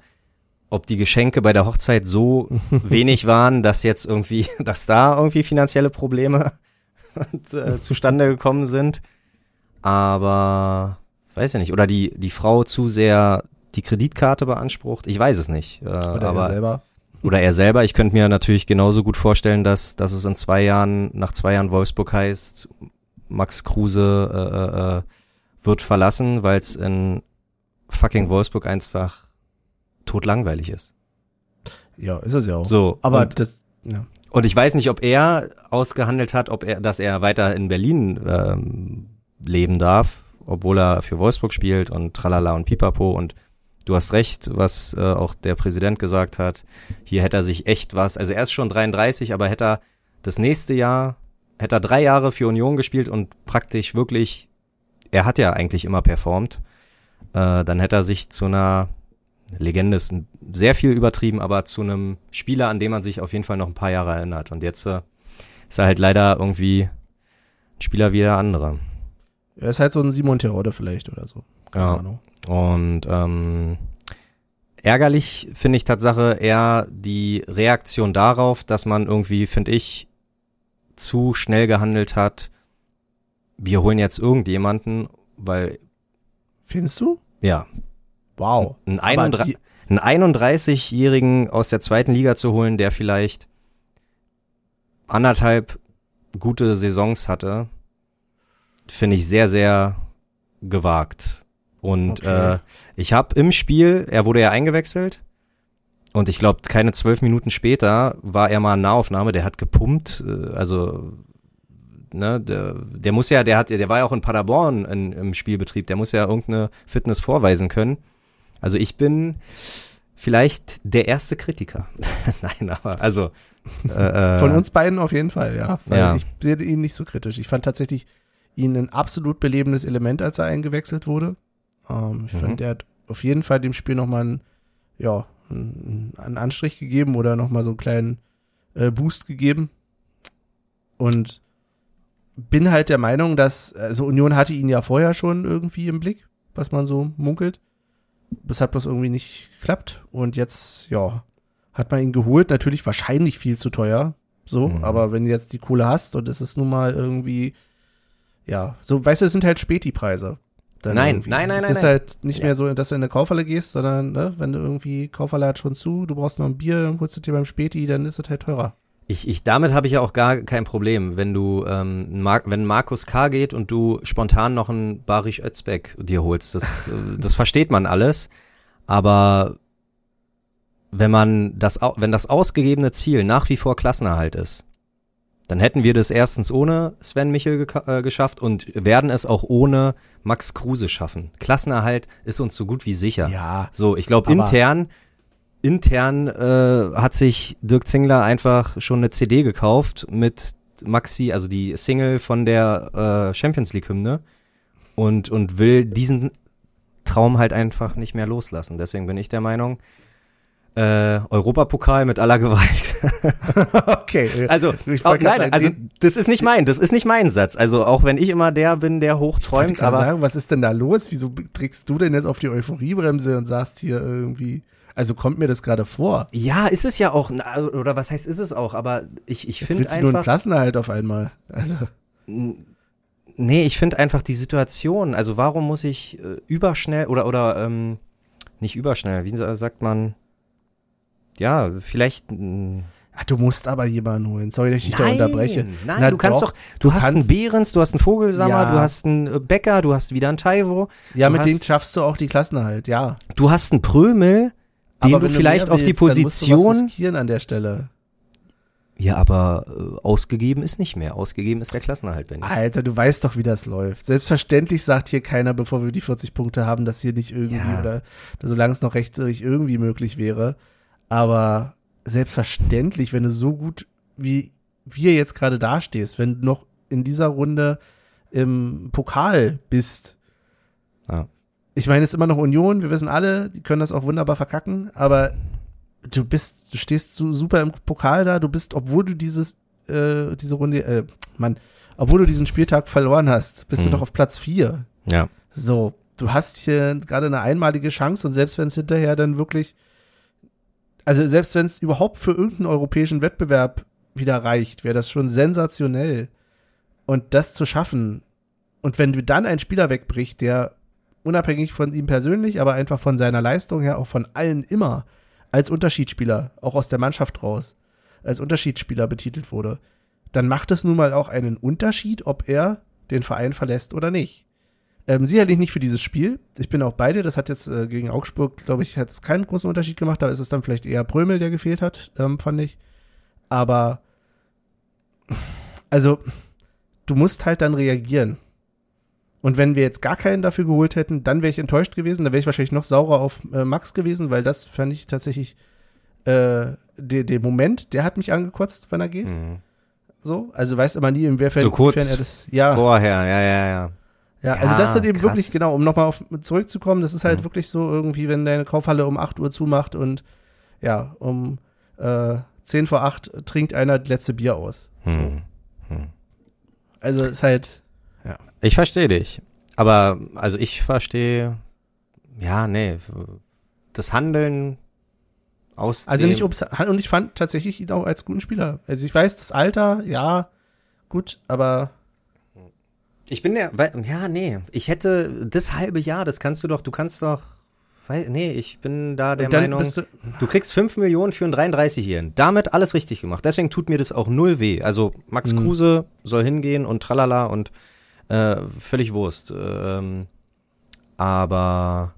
ob die Geschenke bei der Hochzeit so [laughs] wenig waren, dass jetzt irgendwie, [laughs] dass da irgendwie finanzielle Probleme [laughs] zustande gekommen sind. Aber weiß ja nicht. Oder die, die Frau zu sehr die Kreditkarte beansprucht. Ich weiß es nicht. Äh, Oder aber, er selber. Oder er selber. Ich könnte mir natürlich genauso gut vorstellen, dass, dass es in zwei Jahren, nach zwei Jahren Wolfsburg heißt, Max Kruse äh, äh, wird verlassen, weil es in fucking Wolfsburg einfach totlangweilig ist. Ja, ist es ja auch. So, Aber das, ja. Und ich weiß nicht, ob er ausgehandelt hat, ob er, dass er weiter in Berlin ähm, leben darf, obwohl er für Wolfsburg spielt und tralala und pipapo und du hast recht, was äh, auch der Präsident gesagt hat. Hier hätte er sich echt was, also er ist schon 33, aber hätte er das nächste Jahr, hätte er drei Jahre für Union gespielt und praktisch wirklich, er hat ja eigentlich immer performt, äh, dann hätte er sich zu einer Legende ist sehr viel übertrieben, aber zu einem Spieler, an dem man sich auf jeden Fall noch ein paar Jahre erinnert. Und jetzt äh, ist er halt leider irgendwie ein Spieler wie der andere. Er ist halt so ein Simon Terodde vielleicht oder so. Keine Ja. Ahnung. Und ähm, ärgerlich finde ich Tatsache eher die Reaktion darauf, dass man irgendwie, finde ich, zu schnell gehandelt hat. Wir holen jetzt irgendjemanden, weil, Findest du? ja, Wow. ein Aber 31 die, einen 31-Jährigen aus der zweiten Liga zu holen, der vielleicht anderthalb gute Saisons hatte, finde ich sehr, sehr gewagt. Und Okay. äh, ich habe im Spiel, er wurde ja eingewechselt und ich glaube, keine zwölf Minuten später war er mal in Nahaufnahme, der hat gepumpt, äh, also ne, der, der muss ja, der hat, der war ja auch in Paderborn in, im Spielbetrieb, der muss ja irgendeine Fitness vorweisen können. Also ich bin vielleicht der erste Kritiker. [laughs] Nein, aber also äh, von uns beiden auf jeden Fall, ja. Weil Ja. ich sehe ihn nicht so kritisch. Ich fand tatsächlich ihn ein absolut belebendes Element, als er eingewechselt wurde. Ähm, ich Mhm. fand, der hat auf jeden Fall dem Spiel nochmal einen, ja, einen, einen Anstrich gegeben oder nochmal so einen kleinen äh, Boost gegeben. Und bin halt der Meinung, dass, also Union hatte ihn ja vorher schon irgendwie im Blick, was man so munkelt. Das hat bloß irgendwie nicht geklappt. Und jetzt, ja, hat man ihn geholt. Natürlich wahrscheinlich viel zu teuer. So, Mhm. aber wenn du jetzt die Kohle hast und es ist nun mal irgendwie, ja, so, weißt du, es sind halt Späti-Preise. Nein, irgendwie. nein, nein, Es nein, ist nein. halt nicht Ja. mehr so, dass du in eine Kaufhalle gehst, sondern, ne, wenn du irgendwie, Kaufhalle hat schon zu, du brauchst noch ein Bier, holst du dir beim Späti, dann ist es halt teurer. Ich, ich, damit habe ich ja auch gar kein Problem, wenn du, ähm, Mar wenn Markus K. geht und du spontan noch einen Barisch Özbeck dir holst, das, [laughs] das versteht man alles. Aber wenn man das, wenn das ausgegebene Ziel nach wie vor Klassenerhalt ist, dann hätten wir das erstens ohne Sven Michel geka- äh, geschafft und werden es auch ohne Max Kruse schaffen. Klassenerhalt ist uns so gut wie sicher. Ja, So, ich glaube intern intern äh, hat sich Dirk Zingler einfach schon eine CD gekauft mit Maxi, also die Single von der äh, Champions League Hymne und und will diesen Traum halt einfach nicht mehr loslassen. Deswegen bin ich der Meinung, äh, Europapokal mit aller Gewalt. [laughs] okay. Also, Ich grad nein, also das ist nicht mein, das ist nicht mein Satz. Also auch wenn ich immer der bin, der Ich hochträumt, gerade aber sagen, was ist denn da los? Wieso trägst du denn jetzt auf die Euphoriebremse und sagst hier irgendwie, also kommt mir das gerade vor? ja, ist es ja auch, oder was heißt ist es auch, aber ich, ich finde willst du nur einen einfach, Klassenerhalt auf einmal. Also, Nee, ich finde einfach die Situation, also warum muss ich äh, überschnell oder oder ähm, nicht überschnell, wie sa- sagt man? Ja, vielleicht mh, ah, du musst aber jemanden holen. Sorry, dass ich dich da unterbreche. Nein, Na du kannst doch, doch, du, du hast einen Behrens, du hast einen Vogelsammer, Ja. du hast einen äh, Bäcker, du hast wieder einen Taiwo, Ja, mit hast- denen schaffst du auch die Klassenerhalt, ja. du hast einen Prömel, den aber du vielleicht auf die Position. an der Stelle. Ja, aber äh, ausgegeben ist nicht mehr. Ausgegeben ist der Klassenerhalt, wenn Alter, du weißt doch, wie das läuft. Selbstverständlich sagt hier keiner, bevor wir die 40 Punkte haben, dass hier nicht irgendwie Ja. oder solange es noch rechtzeitig irgendwie möglich wäre. Aber selbstverständlich, wenn du so gut wie wir jetzt gerade dastehst, wenn du noch in dieser Runde im Pokal bist. Ja. Ich meine, es ist immer noch Union, wir wissen alle, die können das auch wunderbar verkacken, aber du bist, du stehst so super im Pokal da, du bist, obwohl du dieses, äh, diese Runde, äh, Mann, obwohl du diesen Spieltag verloren hast, bist du Mhm. doch auf Platz vier. Ja. So, du hast hier gerade eine einmalige Chance und selbst wenn es hinterher dann wirklich, also selbst wenn es überhaupt für irgendeinen europäischen Wettbewerb wieder reicht, wäre das schon sensationell. Und das zu schaffen, und wenn du dann einen Spieler wegbricht, der unabhängig von ihm persönlich, aber einfach von seiner Leistung her, auch von allen immer als Unterschiedsspieler, auch aus der Mannschaft raus, als Unterschiedsspieler betitelt wurde, dann macht es nun mal auch einen Unterschied, ob er den Verein verlässt oder nicht. Ähm, sicherlich nicht für dieses Spiel. Ich bin auch beide. Das hat jetzt äh, gegen Augsburg, glaube ich, hat es keinen großen Unterschied gemacht. Da ist es dann vielleicht eher Brömel, der gefehlt hat, ähm, fand ich. Aber also, du musst halt dann reagieren. Und wenn wir jetzt gar keinen dafür geholt hätten, dann wäre ich enttäuscht gewesen. Dann wäre ich wahrscheinlich noch saurer auf äh, Max gewesen, weil das fand ich tatsächlich äh, der, der Moment, der hat mich angekotzt, wenn er geht. Mhm. So, also weiß immer nie, inwiefern so kurz er das. Ja, vorher, ja, ja, ja. Ja, also das ist eben krass. wirklich, genau, um nochmal zurückzukommen, das ist halt mhm. wirklich so irgendwie, wenn deine Kaufhalle um 8 Uhr zumacht und ja, um äh, 10 vor 8 trinkt einer das letzte Bier aus. So. Hm. Hm. Also ist halt, ja. Ich verstehe dich. Aber, also ich verstehe, ja, nee, das Handeln aus Also nicht ums, und ich fand tatsächlich ihn auch als guten Spieler. Also ich weiß, das Alter, ja, gut, aber ich bin der, ja, nee, ich hätte das halbe Jahr, das kannst du doch, du kannst doch, weil, nee, ich bin da der Meinung, du, du, kriegst 5 Millionen für einen 33-Jährigen. Damit alles richtig gemacht. Deswegen tut mir das auch null weh. Also Max mhm. Kruse soll hingehen und tralala und äh, völlig Wurst. Ähm, aber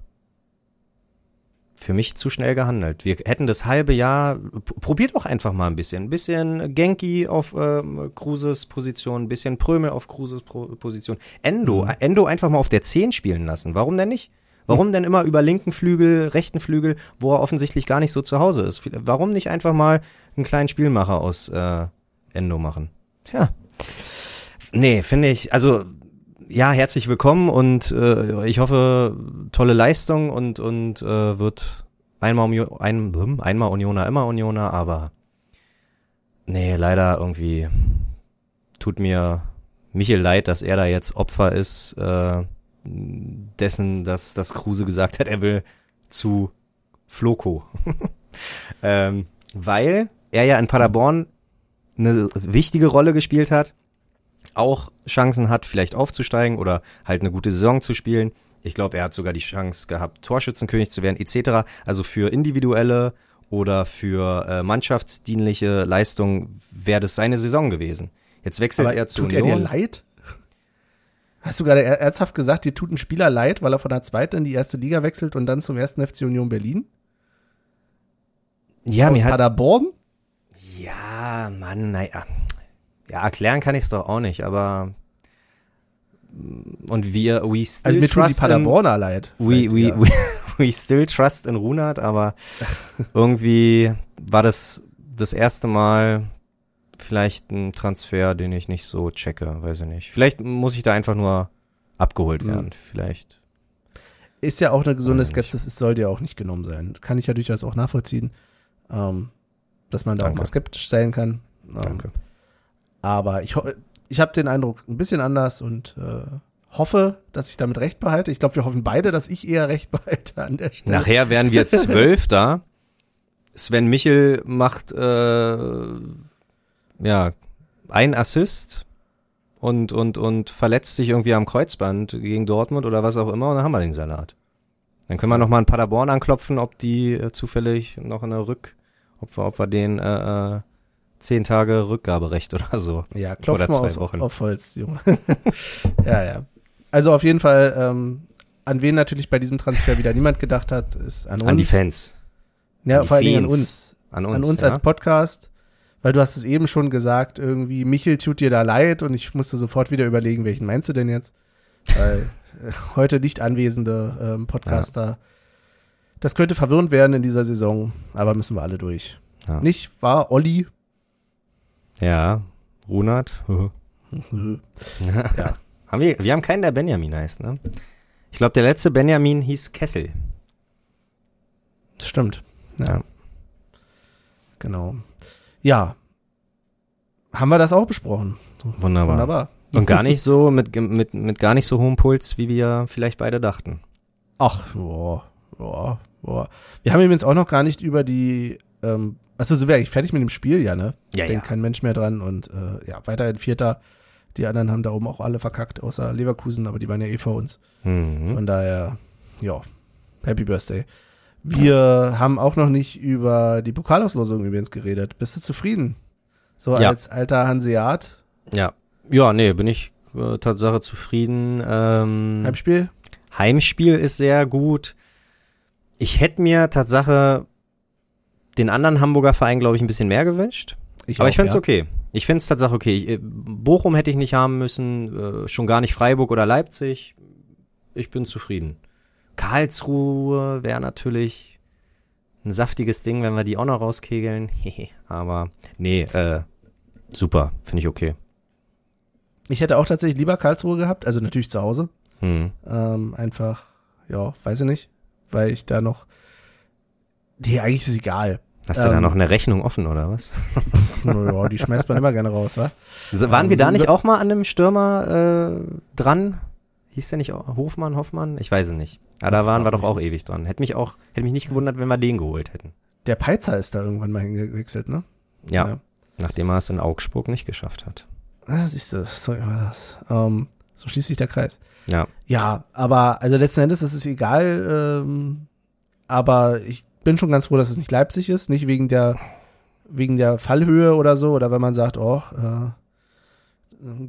für mich zu schnell gehandelt. Wir hätten das halbe Jahr, probiert doch einfach mal ein bisschen. Ein bisschen Genki auf ähm, Kruses Position, ein bisschen Prömel auf Kruses Position. Endo, mhm. Endo einfach mal auf der 10 spielen lassen. Warum denn nicht? Warum mhm. denn immer über linken Flügel, rechten Flügel, wo er offensichtlich gar nicht so zu Hause ist? Warum nicht einfach mal einen kleinen Spielmacher aus äh, Endo machen? Tja. Nee, finde ich, also ja, herzlich willkommen und äh, ich hoffe, tolle Leistung und, und äh, wird einmal, ein, hm, einmal Unioner, immer Unioner, aber nee, leider irgendwie tut mir Michel leid, dass er da jetzt Opfer ist, äh, dessen, dass das Kruse gesagt hat, er will zu Floco. [laughs] ähm, weil er ja in Paderborn eine wichtige Rolle gespielt hat auch Chancen hat, vielleicht aufzusteigen oder halt eine gute Saison zu spielen. Ich glaube, er hat sogar die Chance gehabt, Torschützenkönig zu werden, etc. Also für individuelle oder für äh, mannschaftsdienliche Leistungen wäre das seine Saison gewesen. Jetzt wechselt Aber er zu tut Union. er dir leid? Hast du gerade ernsthaft gesagt, dir tut ein Spieler leid, weil er von der zweiten in die erste Liga wechselt und dann zum ersten FC Union Berlin? Ja, Aus mir hat Paderborn? Ja, Mann, naja. Ja, erklären kann ich es doch auch nicht, aber und wir, we still also mir trust die Paderborner in, leid. We, we, we, [laughs] we still trust in Runert, aber irgendwie war das das erste Mal vielleicht ein Transfer, den ich nicht so checke, weiß ich nicht. Vielleicht muss ich da einfach nur abgeholt mhm. werden, mhm. vielleicht. Ist ja auch eine gesunde Skepsis, es sollte ja auch nicht genommen sein. Kann ich ja durchaus auch nachvollziehen, ähm, dass man da Danke. auch mal skeptisch sein kann. Ähm, Danke. Aber ich, ich habe den Eindruck ein bisschen anders und äh, hoffe, dass ich damit recht behalte. Ich glaube, wir hoffen beide, dass ich eher recht [laughs] behalte an der Stelle. Nachher werden wir [laughs] zwölf da. Sven Michel macht äh, ja ein Assist und und und verletzt sich irgendwie am Kreuzband gegen Dortmund oder was auch immer und dann haben wir den Salat. Dann können wir noch mal in Paderborn anklopfen, ob die äh, zufällig noch in der Rück, ob wir, ob wir den äh, äh zehn Tage Rückgaberecht oder so. Ja, klopf oder mal zwei Wochen. auf Holz, Junge. [laughs] ja, ja. Also auf jeden Fall, ähm, an wen natürlich bei diesem Transfer wieder niemand gedacht hat, ist an uns. An die Fans. Ja, vor allen Dingen an uns. An uns, an uns ja? als Podcast. Weil du hast es eben schon gesagt, irgendwie, Michel tut dir da leid und ich musste sofort wieder überlegen, welchen meinst du denn jetzt? Weil [laughs] äh, heute nicht anwesende ähm, Podcaster, ja. das könnte verwirrend werden in dieser Saison, aber müssen wir alle durch. Ja. Nicht wahr, Olli? Ja, Runert. ja. [laughs] haben wir, wir haben keinen, der Benjamin heißt, ne? Ich glaube, der letzte Benjamin hieß Kessel. Stimmt. Ja. Genau. Ja. Haben wir das auch besprochen? Wunderbar. Wunderbar. Und gar nicht so, mit, mit, mit gar nicht so hohem Puls, wie wir vielleicht beide dachten. Ach, boah, boah, boah. Wir haben übrigens auch noch gar nicht über die ähm, Achso, sind wir eigentlich fertig mit dem Spiel, ja, ne? Ja, Denkt ja. kein Mensch mehr dran und äh, ja, weiterhin Vierter. Die anderen haben da oben auch alle verkackt, außer Leverkusen, aber die waren ja eh vor uns. Mhm. Von daher, ja, Happy Birthday. Wir haben auch noch nicht über die Pokalauslosung übrigens geredet. Bist du zufrieden? So Ja. als alter Hanseat, Ja. Ja, nee, bin ich äh, Tatsache zufrieden. Ähm, Heimspiel? Heimspiel ist sehr gut. Ich hätte mir Tatsache den anderen Hamburger Verein, glaube ich, ein bisschen mehr gewünscht. Aber auch, ich find's ja. okay. Ich find's Tatsache okay. Ich, äh, Bochum hätte ich nicht haben müssen, äh, schon gar nicht Freiburg oder Leipzig. Ich bin zufrieden. Karlsruhe wäre natürlich ein saftiges Ding, wenn wir die auch noch rauskegeln. [laughs] Aber nee, äh, super, finde ich okay. Ich hätte auch tatsächlich lieber Karlsruhe gehabt, also natürlich zu Hause. Hm. Ähm, einfach, ja, weiß ich nicht, weil ich da noch. Nee, eigentlich ist es egal. Hast du da Ähm. noch eine Rechnung offen oder was? [laughs] Naja, die schmeißt man immer gerne raus, wa? Waren Ähm, wir da so- nicht auch mal an einem Stürmer äh, dran? Hieß der nicht Hofmann, Hoffmann? Ich weiß es nicht. Aber da Ach, waren wir doch auch ewig dran. Hätte mich auch, hätte mich nicht gewundert, wenn wir den geholt hätten. Der Peizer ist da irgendwann mal hingewechselt, ne? Ja, Ja. nachdem er es in Augsburg nicht geschafft hat. Ah, siehst du, so immer das. Ähm, so schließt sich der Kreis. Ja, Ja, aber also letzten Endes ist es egal. Ähm, aber ich bin schon ganz froh, dass es nicht Leipzig ist, nicht wegen der wegen der Fallhöhe oder so oder wenn man sagt, oh, äh,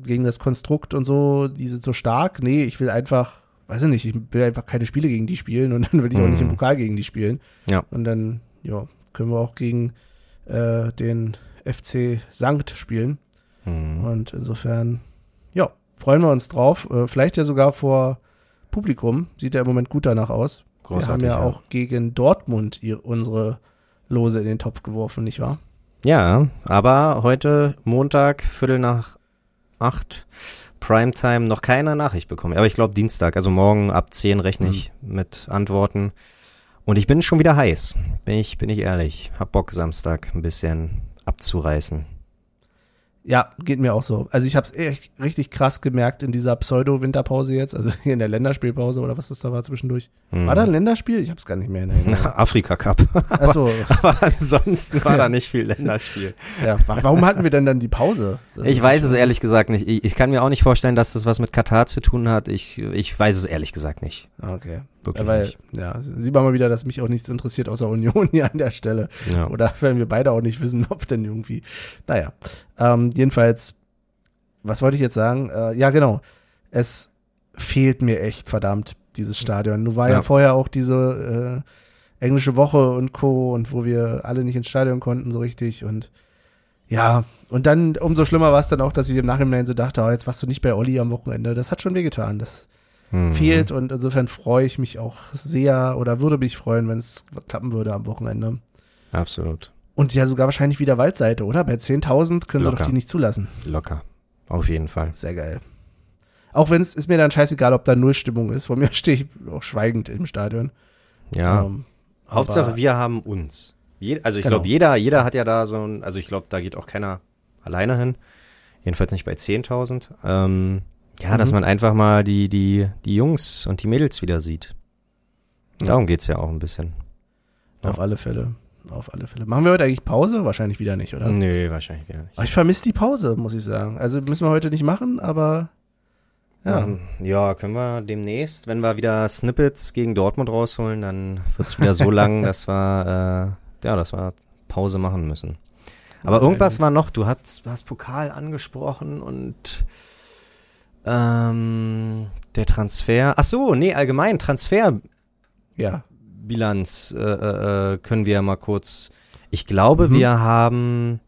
gegen das Konstrukt und so, die sind so stark. Nee, ich will einfach, weiß ich nicht, ich will einfach keine Spiele gegen die spielen und [laughs] dann will ich auch nicht im Mhm. Pokal gegen die spielen. Ja. Und dann, ja, können wir auch gegen äh, den FC Sankt spielen. hm. Und insofern, ja, freuen wir uns drauf. Äh, vielleicht ja sogar vor Publikum. Sieht ja im Moment gut danach aus. Großartig. wir haben ja, auch gegen Dortmund ihr, unsere Lose in den Topf geworfen, nicht wahr? Ja, aber heute Montag, Viertel nach acht, Primetime, noch keine Nachricht bekommen. Aber ich glaube Dienstag, also morgen ab 10 rechne ich mit Antworten. Und ich bin schon wieder heiß, bin ich, bin ich ehrlich. Hab Bock Samstag ein bisschen abzureißen. Ja, geht mir auch so. Also ich habe es echt richtig krass gemerkt in dieser Pseudo-Winterpause jetzt, also hier in der Länderspielpause oder was das da war zwischendurch. Hm. War da ein Länderspiel? Ich habe es gar nicht mehr in Erinnerung. [laughs] Afrika Cup. Achso, aber ansonsten war da nicht viel Länderspiel. ja. wa- Warum hatten wir denn dann die Pause? Das Ich weiß es ehrlich gesagt nicht. Ich, ich kann mir auch nicht vorstellen, dass das was mit Katar zu tun hat. Ich, ich weiß es ehrlich gesagt nicht. Okay. Wirklich Weil, nicht. ja, sieht man mal wieder, dass mich auch nichts interessiert außer Union hier an der Stelle. Ja. Oder [laughs] wenn wir beide auch nicht wissen, ob denn irgendwie. Naja. Ähm, jedenfalls, was wollte ich jetzt sagen? Äh, ja, genau. Es fehlt mir echt verdammt, dieses Stadion. Nun war ja, Ja. vorher auch diese äh, englische Woche und Co. und wo wir alle nicht ins Stadion konnten so richtig und ja, und dann umso schlimmer war es dann auch, dass ich im Nachhinein so dachte, oh, jetzt warst du nicht bei Olli am Wochenende. Das hat schon wehgetan. Das Mhm. fehlt und insofern freue ich mich auch sehr oder würde mich freuen, wenn es klappen würde am Wochenende. Absolut. Und ja sogar wahrscheinlich wieder Waldseite, oder? Bei 10.000 können sie Locker. doch die nicht zulassen. Locker. Auf jeden Fall. Sehr geil. Auch wenn es ist mir dann scheißegal, ob da Nullstimmung ist. Von mir [laughs] stehe ich auch schweigend im Stadion. Ja. Ähm, Hauptsache, wir haben uns. Je, also ich Genau. glaube, jeder, jeder hat ja da so ein, also ich glaube, da geht auch keiner alleine hin. Jedenfalls nicht bei 10.000. Ähm, ja, Mhm. dass man einfach mal die, die, die Jungs und die Mädels wieder sieht. Ja. Darum geht's ja auch ein bisschen. Auf alle Fälle. Auf alle Fälle. Machen wir heute eigentlich Pause? Wahrscheinlich wieder nicht, oder? Nö, wahrscheinlich wieder nicht. Aber ich vermisse die Pause, muss ich sagen. Also müssen wir heute nicht machen, aber ja. Machen- ja, können wir demnächst, wenn wir wieder Snippets gegen Dortmund rausholen, dann wird's wieder so lang, [laughs] dass wir, äh, ja, dass wir Pause machen müssen. Aber Okay. irgendwas war noch, du hast, du hast Pokal angesprochen und ähm, der Transfer. Ach so, nee, allgemein Transferbilanz Ja. äh, äh, äh, können wir ja mal kurz. Ich glaube, Mhm. wir haben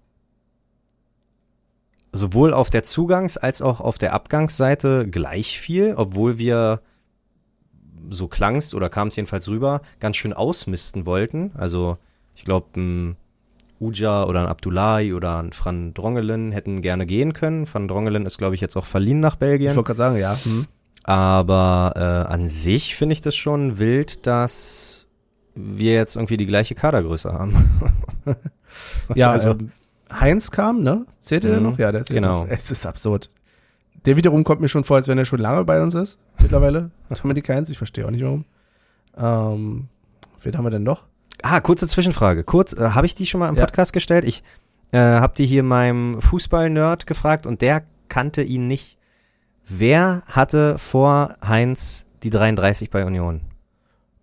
sowohl auf der Zugangs- als auch auf der Abgangsseite gleich viel, obwohl wir so klang's oder kam es jedenfalls rüber, ganz schön ausmisten wollten. Also ich glaube, Uja oder ein Abdullahi oder ein Van Drongelen hätten gerne gehen können. Van Drongelen ist, glaube ich, jetzt auch verliehen nach Ich Belgien. wollte gerade sagen, ja. Hm. Aber äh, an sich finde ich das schon wild, dass wir jetzt irgendwie die gleiche Kadergröße haben. [laughs] [laughs] Ja, also, ähm, Heinz kam, ne? Zählt der Mhm, noch? Ja, der zählt genau. noch. Es ist absurd. Der wiederum kommt mir schon vor, als wenn er schon lange bei uns ist, mittlerweile. [laughs] Dominik Heinz, ich verstehe auch nicht warum. Ähm, wen haben wir denn noch? Ah, kurze Zwischenfrage. Kurz, äh, habe ich die schon mal im Ja. Podcast gestellt? Ich äh, habe die hier meinem Fußball-Nerd gefragt und der kannte ihn nicht. Wer hatte vor Heinz die 33 bei Union?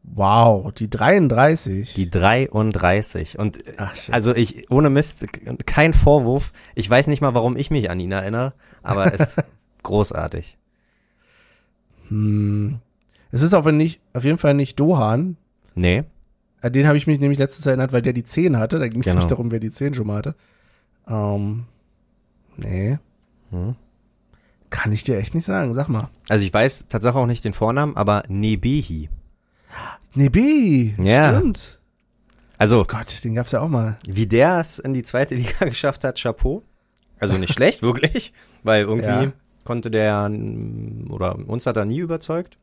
Wow, die 33. Die 33. Und äh, Ach, also ich, ohne Mist, kein Vorwurf. Ich weiß nicht mal, warum ich mich an ihn erinnere, aber es ist [laughs] großartig. Hm. Es ist aber nicht, auf jeden Fall nicht Dohan. Nee, An den habe ich mich nämlich letztens erinnert, weil der die 10 hatte. Da ging es Genau. nämlich darum, wer die 10 schon mal hatte. Ähm, nee, hm. kann ich dir echt nicht sagen. Sag mal. Also ich weiß tatsächlich auch nicht den Vornamen, aber Nebehi. Nebi. Ja. Stimmt. Also Oh Gott, den gab's ja auch mal. wie der es in die zweite [laughs] Liga geschafft hat, Chapeau. Also nicht schlecht, [laughs] wirklich, weil irgendwie Ja. konnte der oder uns hat er nie überzeugt.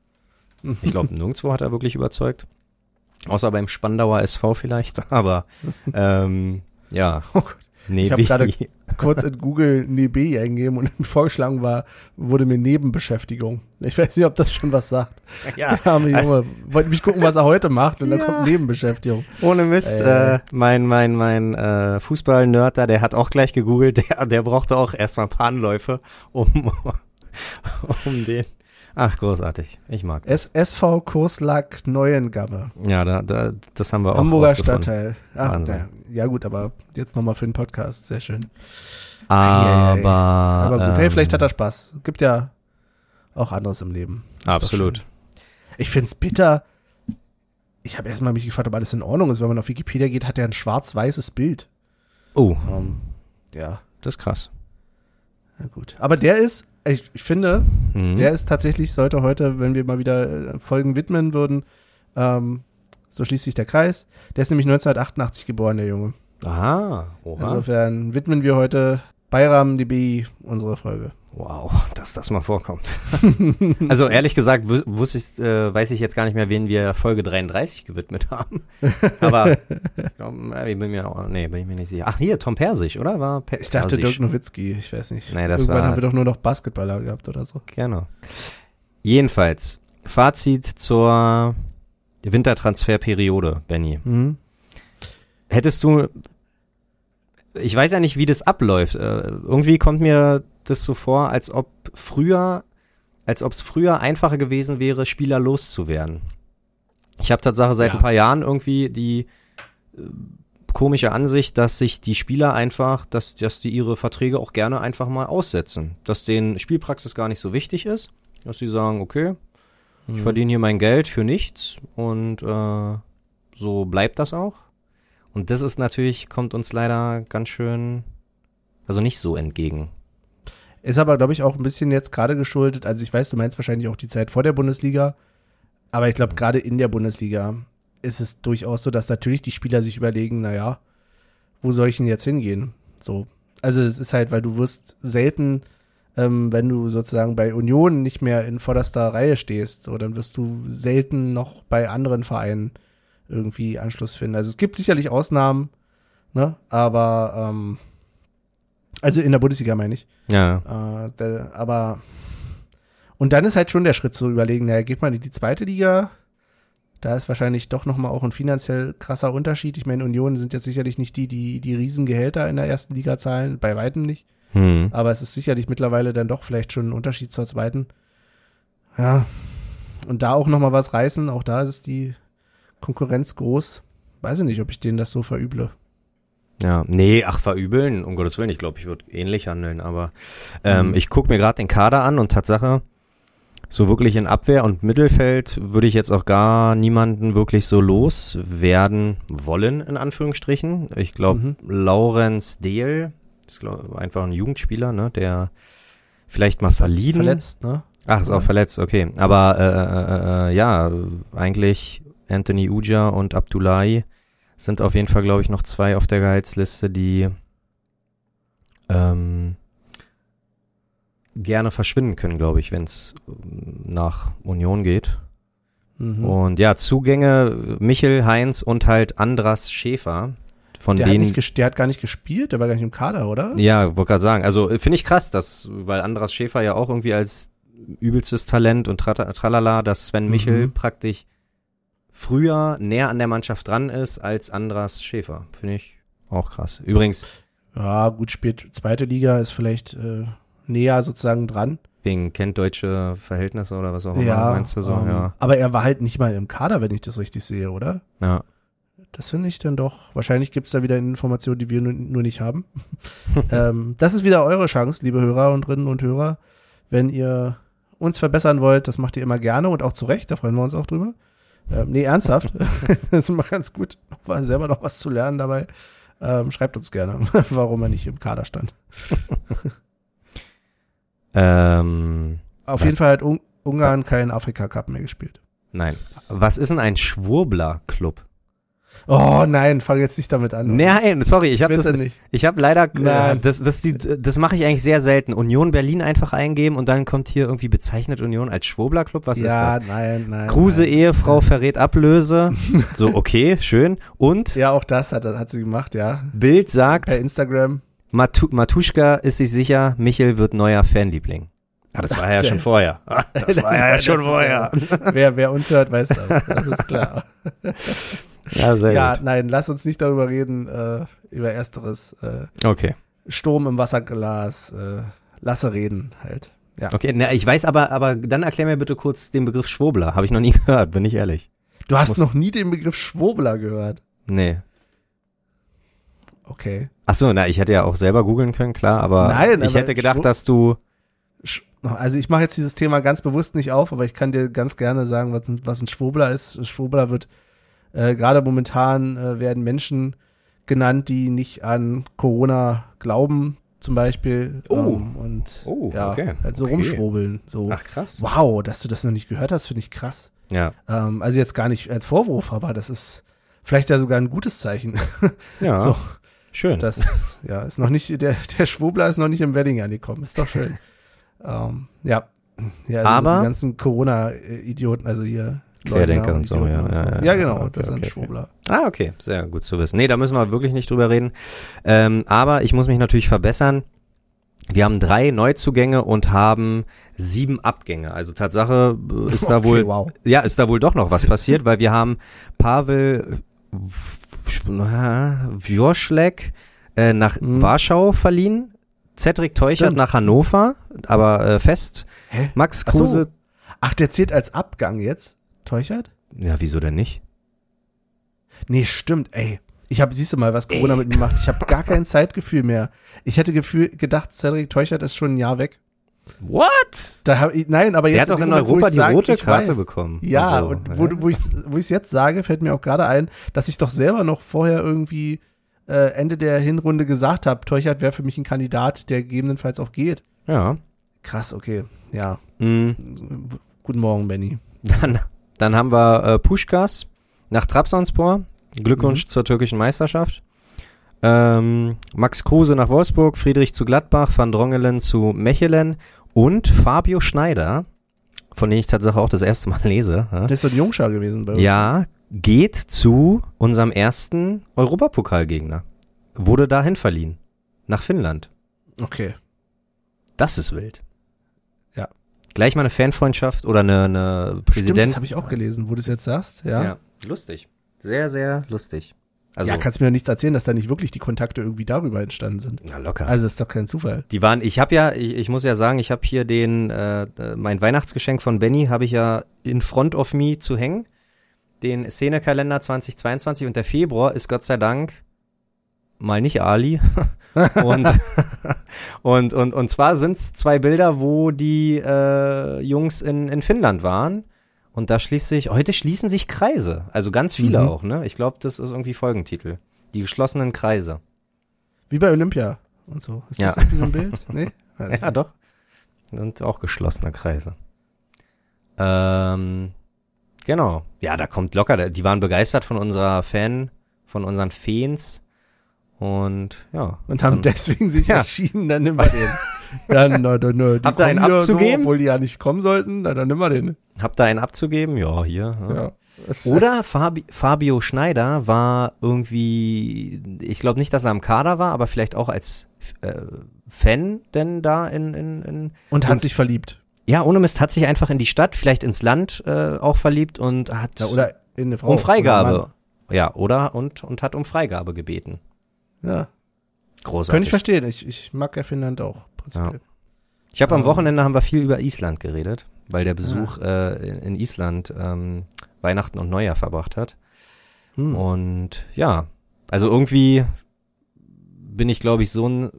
Ich glaube, [laughs] nirgendwo hat er wirklich überzeugt. Außer beim Spandauer SV vielleicht, [laughs] aber ähm, ja, [laughs] Oh Gott. nee, Ich habe gerade [laughs] kurz in Google Nebi eingegeben und vorgeschlagen war, wurde mir Nebenbeschäftigung. Ich weiß nicht, ob das schon was sagt. ja, Der arme Junge. Wollte mich gucken, was er heute macht und dann Ja. kommt Nebenbeschäftigung. ohne Mist, Äh. äh, mein mein mein äh, Fußball-Nerd da, der hat auch gleich gegoogelt, der der brauchte auch erstmal ein paar Anläufe, um um den. Ach, großartig. Ich mag das. SV Kurslack Neuengamme. Ja, da, da, das haben wir auch Hamburger. Stadtteil. Ach, Wahnsinn. ja, ja gut, aber jetzt nochmal für den Podcast. Sehr schön. Aber, Aber gut, hey, ähm, vielleicht hat er Spaß. Gibt ja auch anderes im Leben. Ist Absolut. Ich find's bitter. Ich habe erstmal mich gefragt, ob alles in Ordnung ist. Wenn man auf Wikipedia geht, hat er ein schwarz-weißes Bild. Oh, Ähm, ja, das ist krass. na gut. Aber der ist, ich, ich finde, Mhm. der ist tatsächlich, sollte heute, wenn wir mal wieder äh, Folgen widmen würden, ähm, so schließt sich der Kreis. Der ist nämlich 1988 geboren, der Junge. Aha, oha. Insofern widmen wir heute Bayram DB unsere Folge. Wow, [laughs] dass das mal vorkommt. [laughs] also ehrlich gesagt, wus wusste ich, äh, weiß ich jetzt gar nicht mehr, wen wir Folge 33 gewidmet haben. [laughs] Aber ich glaub, ich bin mir auch, nee, bin ich mir nicht sicher. Ach hier, Tom Persig, oder? War per Ich dachte Persig. Dirk Nowitzki, ich weiß nicht. Nee, das Irgendwann war- haben wir doch nur noch Basketballer gehabt oder so. Genau. Jedenfalls, Fazit zur Wintertransferperiode, Benny. Mhm. Hättest du, ich weiß ja nicht, wie das abläuft. Äh, irgendwie kommt mir das so vor, als ob früher, als ob es früher einfacher gewesen wäre, Spieler loszuwerden. Ich habe Tatsache seit Ja. ein paar Jahren irgendwie die äh, komische Ansicht, dass sich die Spieler einfach, dass, dass die ihre Verträge auch gerne einfach mal aussetzen. Dass denen Spielpraxis gar nicht so wichtig ist. Dass sie sagen, okay, ich Mhm. verdiene hier mein Geld für nichts und äh, so bleibt das auch. Und das ist natürlich, kommt uns leider ganz schön, also nicht so entgegen. Ist aber, glaube ich, auch ein bisschen jetzt gerade geschuldet. Also ich weiß, du meinst wahrscheinlich auch die Zeit vor der Bundesliga. Aber ich glaube, gerade in der Bundesliga ist es durchaus so, dass natürlich die Spieler sich überlegen, naja, wo soll ich denn jetzt hingehen? So. Also es ist halt, weil du wirst selten, ähm, wenn du sozusagen bei Union nicht mehr in vorderster Reihe stehst, so, dann wirst du selten noch bei anderen Vereinen irgendwie Anschluss finden. Also es gibt sicherlich Ausnahmen, ne? Aber ähm, also in der Bundesliga meine ich. Ja, Äh, der, aber und dann ist halt schon der Schritt zu überlegen, naja, geht man in die zweite Liga? Da ist wahrscheinlich doch nochmal auch ein finanziell krasser Unterschied. Ich meine, Union sind jetzt sicherlich nicht die, die die Riesengehälter in der ersten Liga zahlen, bei weitem nicht. hm. Aber es ist sicherlich mittlerweile dann doch vielleicht schon ein Unterschied zur zweiten. Ja. Und da auch nochmal was reißen, auch da ist die Konkurrenz groß. Weiß ich nicht, ob ich denen das so verüble. Ja. Nee, ach, verübeln, um Gottes Willen, ich glaube, ich würde ähnlich handeln, aber ähm, Mhm. ich gucke mir gerade den Kader an und Tatsache, so wirklich in Abwehr und Mittelfeld würde ich jetzt auch gar niemanden wirklich so loswerden wollen, in Anführungsstrichen. Ich glaube, Mhm. Laurenz Dehl ist glaub, einfach ein Jugendspieler, ne, der vielleicht mal verliehen. Verletzt, ne? Ach, ist auch Ja. verletzt, okay. Aber äh, äh, äh, ja, eigentlich Anthony Uja und Abdullahi sind auf jeden Fall, glaube ich, noch zwei auf der Gehaltsliste, die ähm, gerne verschwinden können, glaube ich, wenn es nach Union geht. Mhm. Und ja, Zugänge Michel, Heinz und halt Andras Schäfer, von Der hat, denen ges- der hat gar nicht gespielt, der war gar nicht im Kader, oder? ja, wollte gerade sagen. Also äh, finde ich krass, dass, weil Andras Schäfer ja auch irgendwie als übelstes Talent und tra tralala, dass Sven Michel Mhm. praktisch früher näher an der Mannschaft dran ist als Andras Schäfer. Finde ich auch krass. Übrigens, Ja, gut, spielt zweite Liga ist vielleicht, äh, näher sozusagen dran. Wegen kennt deutsche Verhältnisse oder was auch immer, ja, meinst du so? ähm, ja. aber er war halt nicht mal im Kader, wenn ich das richtig sehe, oder? ja. Das finde ich dann doch. Wahrscheinlich gibt es da wieder Informationen, die wir nur, nur nicht haben. [laughs] ähm, das ist wieder eure Chance, liebe Hörerinnen und Hörer. Wenn ihr uns verbessern wollt, das macht ihr immer gerne und auch zu Recht, da freuen wir uns auch drüber. Ähm, nee, ernsthaft. [laughs] das ist immer ganz gut, war selber noch was zu lernen dabei. Ähm, schreibt uns gerne, [laughs] warum er nicht im Kader stand. [laughs] Ähm, Auf jeden Fall hat Un Ungarn keinen Afrika-Cup mehr gespielt. nein. Was ist denn ein Schwurbler-Club? Oh nein, fang jetzt nicht damit an. Nein, sorry, ich habe das, nicht. ich habe leider, äh, Nein. das, das, die, das mache ich eigentlich sehr selten. Union Berlin einfach eingeben und dann kommt hier irgendwie bezeichnet Union als Schwurbler-Club. Was ja, ist das? nein, nein. Kruse nein. Ehefrau verrät Ablöse. [laughs] So, okay, schön. Und Ja, auch das hat, hat sie gemacht, ja. Bild sagt, Per Instagram. Matu Matuschka ist sich sicher, Michel wird neuer Fanliebling. Ah, das war ja schon vorher. [laughs] Ah, das war ja schon vorher. Wer, wer uns hört, weiß das. Das ist klar. [laughs] Ja, sehr ja, gut. nein, lass uns nicht darüber reden, äh, über Ersteres. Äh, Okay. Sturm im Wasserglas. Äh, lasse reden halt. Ja. Okay, na, ich weiß aber, aber dann erklär mir bitte kurz den Begriff Schwurbler. Habe ich noch nie [laughs] gehört, bin ich ehrlich. Du hast Muss- noch nie den Begriff Schwurbler gehört. Nee. Okay. Ach so, na, ich hätte ja auch selber googeln können, klar, aber Nein, ich aber hätte gedacht, Schwur- dass du Also ich mache jetzt dieses Thema ganz bewusst nicht auf, aber ich kann dir ganz gerne sagen, was ein, was ein Schwurbler ist. Ein Schwurbler wird äh, gerade momentan äh, werden Menschen genannt, die nicht an Corona glauben, zum Beispiel. Oh. Ähm, und Oh, ja, okay, halt so okay. rumschwurbeln. So. Ach krass. Wow, dass du das noch nicht gehört hast, finde ich krass. Ja. Ähm, also jetzt gar nicht als Vorwurf, aber das ist vielleicht ja sogar ein gutes Zeichen. Ja. [laughs] So. Schön. Das ja ist noch nicht der der Schwurbler ist noch nicht im Wedding angekommen. Ist doch schön. ähm, ja, ja also Aber- die ganzen Corona-Idioten, also hier Querdenker und so, ja, und so. ja, ja. genau, Okay, das sind okay, Schwurbler. Ah, okay, sehr gut zu wissen. Nee, da müssen wir wirklich nicht drüber reden. Ähm, aber ich muss mich natürlich verbessern. Wir haben drei Neuzugänge und haben sieben Abgänge. Also Tatsache äh, ist da [laughs] wohl, wow. ja, ist da wohl doch noch was passiert, weil wir haben Pavel Wjoschlek äh, nach Mhm. Warschau verliehen, Cedric Teuchert Stimmt. nach Hannover, aber äh, fest. Hä? Max Ach so. Kruse, Ach, der zählt als Abgang jetzt? Teuchert? ja, wieso denn nicht? Nee, stimmt, ey. Ich habe, siehst du mal, was Corona mit mir macht. Ich habe gar kein Zeitgefühl mehr. Ich hätte Gefühl, gedacht, Cedric Teuchert ist schon ein Jahr weg. What? Da hab ich, nein, aber jetzt Der hat doch in Moment, Europa die sage, rote Karte weiß. bekommen. Ja, so. und wo, du- wo ich ich jetzt sage, fällt mir auch gerade ein, dass ich doch selber noch vorher irgendwie äh, Ende der Hinrunde gesagt habe, Teuchert wäre für mich ein Kandidat, der gegebenenfalls auch geht. Ja. Krass, okay. Ja. Mhm. Guten Morgen, Benny. Dann, dann haben wir äh, Puschkas nach Trabzonspor. Glückwunsch zur türkischen Meisterschaft. Ähm, Max Kruse nach Wolfsburg, Friedrich zu Gladbach, Van Drongelen zu Mechelen und Fabio Schneider, von dem ich tatsächlich auch das erste Mal lese. Ja, Das ist ein Jungschar gewesen bei uns. ja geht zu unserem ersten Europapokalgegner. Wurde dahin verliehen. Nach Finnland. Okay. Das ist wild. Gleich mal eine Fanfreundschaft oder eine, eine Präsident. das habe ich auch gelesen, wo du es jetzt sagst. Ja. Ja, lustig. Sehr, sehr lustig. Also, ja, kannst mir doch nichts erzählen, dass da nicht wirklich die Kontakte irgendwie darüber entstanden sind. na locker. Also ist doch kein Zufall. die waren, ich habe ja, ich, ich muss ja sagen, ich habe hier den, äh, äh, mein Weihnachtsgeschenk von Benny habe ich ja in front of me zu hängen. Den Szenekalender 2022 und der Februar ist Gott sei Dank mal nicht Ali. [laughs] und, [laughs] und, und, und zwar sind's zwei Bilder, wo die äh, Jungs in, in Finnland waren. Und da schließt sich, heute schließen sich Kreise. Also ganz viele Mhm. auch, ne? Ich glaube, das ist irgendwie Folgentitel. Die geschlossenen Kreise. Wie bei Olympia und so. Ist das Ja. irgendwie so ein Bild? [laughs] Nee? Weiß Ja, doch. Und auch geschlossene Kreise. Ähm, genau. Ja, da kommt locker. Die waren begeistert von unserer Fan, von unseren Fans. Und ja. Und haben dann- deswegen sich [laughs] Ja. entschieden, dann nehmen wir den. [laughs] Ja, na, na, na, die Habt ihr einen abzugeben? So, obwohl die ja nicht kommen sollten, na, dann nehmen wir den. Habt ihr einen abzugeben? Ja, hier. Ja. Ja. Oder Fabi Fabio Schneider war irgendwie, ich glaube nicht, dass er am Kader war, aber vielleicht auch als äh, Fan denn da in, in, in und hat und- sich verliebt. ja, ohne Mist, hat sich einfach in die Stadt, vielleicht ins Land äh, auch verliebt und hat Ja, oder in eine Frau. um Freigabe. Ja, oder und, und hat um Freigabe gebeten. Ja. Großartig. Könnte ich verstehen. Ich, ich mag ja Finnland auch, prinzipiell. Ich habe am. Wochenende haben wir viel über Island geredet, weil der Besuch äh, in, in Island ähm, Weihnachten und Neujahr verbracht hat. Hm. Und ja, also irgendwie bin ich, glaube ich, so ein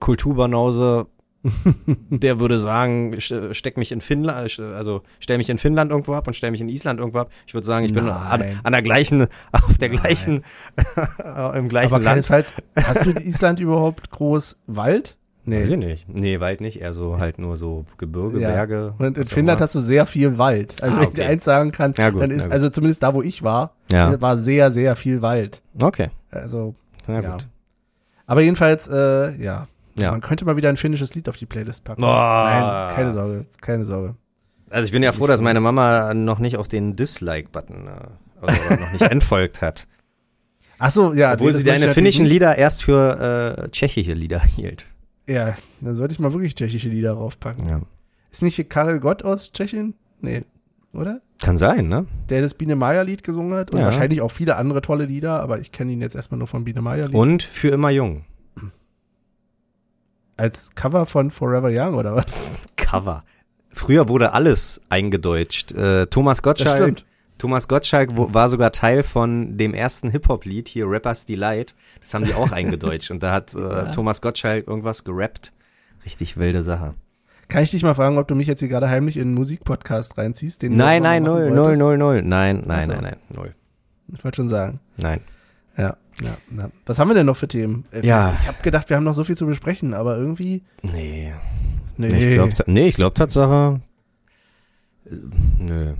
Kulturbanause, [laughs] der würde sagen, st- steck mich in Finnland, also stell mich in Finnland irgendwo ab und stell mich in Island irgendwo ab. Ich würde sagen, ich bin an, an der gleichen, [laughs] auf der Nein. gleichen, [laughs] im gleichen Aber Land. keinesfalls, hast du in Island überhaupt groß Wald? Nee. Weiß ich nicht. Nee, Wald nicht, eher so halt nur so Gebirge, Ja. Berge. Und in Finnland hast du sehr viel Wald. Also Ah, wenn ich dir okay. eins sagen kann, Ja, gut, dann ist, also zumindest da, wo ich war, Ja, war sehr, sehr viel Wald. okay. Also, Na gut. Aber jedenfalls, äh, ja. Ja. Man könnte mal wieder ein finnisches Lied auf die Playlist packen. Boah. Nein, keine Sorge, keine Sorge. Also ich bin ja froh, dass meine Mama noch nicht auf den Dislike-Button äh, oder, noch nicht [laughs] entfolgt hat. Ach so, ja. Obwohl nee, sie deine finnischen Lieder erst für äh, tschechische Lieder [laughs] hielt. Ja, dann sollte ich mal wirklich tschechische Lieder raufpacken. Ja. Ist nicht hier Karel Gott aus Tschechien? Nee, oder? Kann sein, ne? Der das Biene Meier Lied gesungen hat und Ja. wahrscheinlich auch viele andere tolle Lieder, aber ich kenne ihn jetzt erstmal nur von Biene Meier Lied. Und für immer jung. Als Cover von Forever Young oder was? Cover. Früher wurde alles eingedeutscht. Äh, Thomas Gottschalk, stimmt. Thomas Gottschalk war sogar Teil von dem ersten Hip-Hop-Lied, hier Rappers Delight. Das haben die auch [laughs] eingedeutscht. Und da hat äh, Ja. Thomas Gottschalk irgendwas gerappt. Richtig wilde Sache. Kann ich dich mal fragen, ob du mich jetzt hier gerade heimlich in einen Musikpodcast reinziehst? Nein, nein, null, null, null, null. Nein, nein, Ach so. nein, nein, null. Ich wollte schon sagen. Nein. Ja, ja, ja. Was haben wir denn noch für Themen? Äh, Ja. Ich habe gedacht, wir haben noch so viel zu besprechen, aber irgendwie. Nee. Nee. Ich glaube, nee, ich glaube Tatsache. äh, Nö.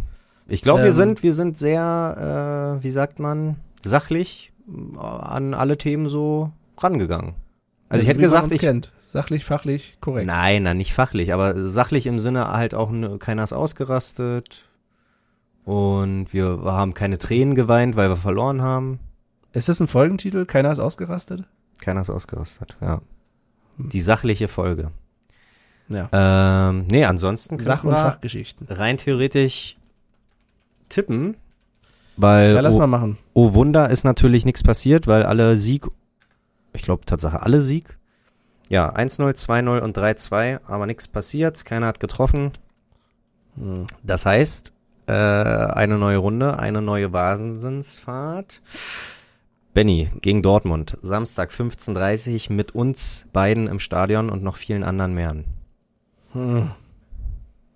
Ich glaube, wir Ähm. sind, wir sind sehr, äh, wie sagt man, sachlich äh, an alle Themen so rangegangen. Also ich hätte gesagt, ich. kennt. Sachlich, fachlich, korrekt. Nein, nein, nicht fachlich, aber sachlich im Sinne halt auch, ne, keiner ist ausgerastet. Und wir haben keine Tränen geweint, weil wir verloren haben. Ist das ein Folgentitel? Keiner ist ausgerastet? Keiner ist ausgerastet, ja. Hm. Die sachliche Folge. Ja. Ähm, nee, ansonsten Sach- und Fachgeschichten. rein theoretisch tippen, weil Ja, lass oh, mal machen. oh Wunder ist natürlich nichts passiert, weil alle Sieg, ich glaube Tatsache alle Sieg. Ja, 1-0, 2-0 und 3-2, aber nichts passiert, keiner hat getroffen. Hm. Das heißt, äh, eine neue Runde, eine neue Wahnsinnsfahrt. Benny gegen Dortmund, Samstag 15.30 mit uns beiden im Stadion und noch vielen anderen mehr. Hm.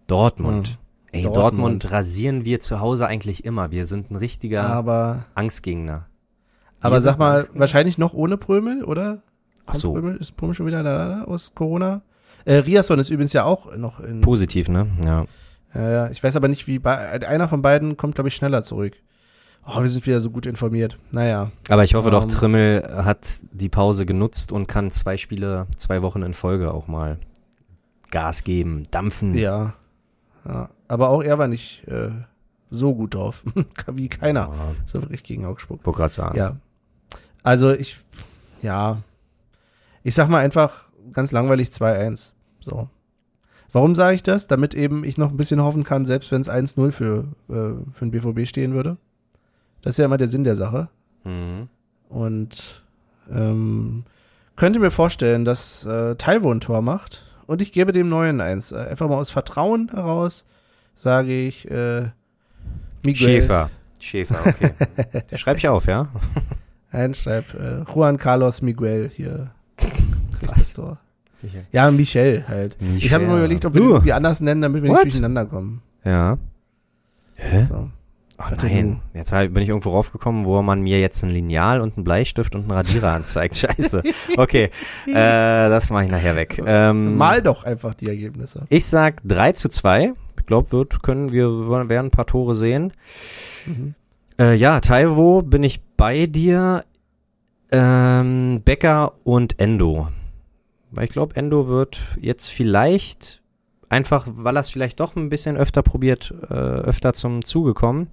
Dortmund. Hm. Ey, Dortmund. Dortmund. rasieren wir zu Hause eigentlich immer. Wir sind ein richtiger Aber, Angstgegner. aber Wir sag sind mal, wahrscheinlich noch ohne Prömel, oder? Ach so, Prömel, ist Prömel schon wieder da, da, aus Corona? Äh, Riasson ist übrigens ja auch noch in. positiv, ne? Ja. Ja, ja. Ich weiß aber nicht, wie bei, einer von beiden kommt, glaube ich, schneller zurück. Oh, wir sind wieder so gut informiert. Naja. Aber ich hoffe doch, Ähm. Trimmel hat die Pause genutzt und kann zwei Spiele, zwei Wochen in Folge auch mal Gas geben, dampfen. Ja. ja. Aber auch er war nicht äh, so gut drauf. [laughs] wie keiner. Ja, So wirklich gegen Augsburg. wollte gerade sagen. Ja. Also ich, ja. Ich sag mal einfach ganz langweilig 2-1. So. Warum sage ich das? Damit eben ich noch ein bisschen hoffen kann, selbst wenn es 1-0 für, äh, für den BVB stehen würde. Das ist ja immer der Sinn der Sache. Mhm. Und ähm, könnte mir vorstellen, dass äh, Taiwo ein Tor macht und ich gebe dem Neuen eins. Äh, Einfach mal aus Vertrauen heraus sage ich äh, Miguel. Schäfer. Schäfer, okay. [laughs] Schreib ich auf, ja? Nein, schreib äh, Juan Carlos Miguel hier. Kriegt Was? das Tor. Ja, Michel halt. Ich habe Michel. überlegt, ob wir Uh. irgendwie anders nennen, damit wir nicht What? durcheinander kommen. Ja. Hä? So. Oh nein, jetzt bin ich irgendwo raufgekommen, wo man mir jetzt ein Lineal und einen Bleistift und einen Radierer [laughs] anzeigt. Scheiße. Okay, [laughs] äh, das mache ich nachher weg. Ähm, Mal doch einfach die Ergebnisse. Ich sag 3 zu 2. Ich glaube, wird, können wir werden ein paar Tore sehen. Mhm. Äh, ja, Taiwo, bin ich bei dir. Ähm, Becker und Endo. Weil ich glaube, Endo wird jetzt vielleicht, einfach weil er es vielleicht doch ein bisschen öfter probiert, äh, öfter zum Zuge kommen.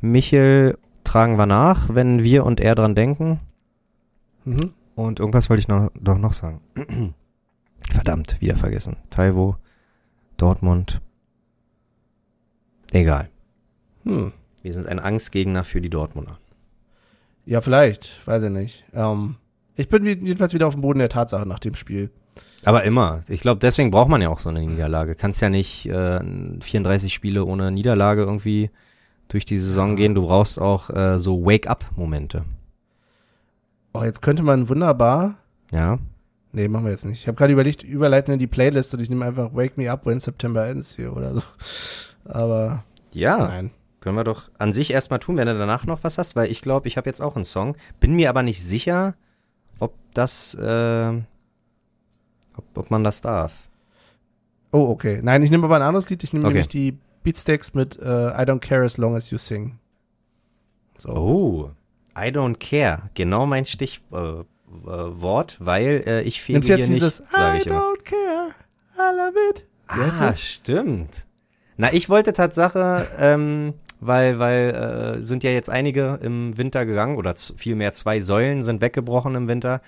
Michel tragen wir nach, wenn wir und er dran denken. Mhm. Und irgendwas wollte ich noch, doch noch sagen. [clears throat] Verdammt, wieder vergessen. Taiwo, Dortmund. Egal. Hm. Wir sind ein Angstgegner für die Dortmunder. Ja, vielleicht, weiß ich nicht. Ähm, ich bin jedenfalls wieder auf dem Boden der Tatsache nach dem Spiel. Aber immer. Ich glaube, deswegen braucht man ja auch so eine Niederlage. Kannst ja nicht äh, 34 Spiele ohne Niederlage irgendwie durch die Saison gehen. Du brauchst auch äh, so Wake-up-Momente. Oh, jetzt könnte man wunderbar. Ja. Nee, machen wir jetzt nicht. Ich habe gerade überlegt, überleiten in die Playlist und ich nehme einfach Wake Me Up When September Ends hier oder so. Aber Ja, nein. können wir doch an sich erstmal tun, wenn du danach noch was hast, weil ich glaube, ich habe jetzt auch einen Song. Bin mir aber nicht sicher, ob das, äh, ob, ob man das darf. Oh, okay. Nein, ich nehme aber ein anderes Lied. Ich nehme Okay. nämlich die Beatsteaks mit äh, I Don't Care As Long As You Sing. So. Oh, I don't care. Genau mein Stichwort, äh, Wort, weil äh, ich fege Nimmst hier jetzt dieses nicht, sage I ich immer. don't care, I love it. Ah, das? stimmt. Na, ich wollte Tatsache, ähm, weil, weil äh, sind ja jetzt einige im Winter gegangen oder vielmehr zwei Säulen sind weggebrochen im Winter.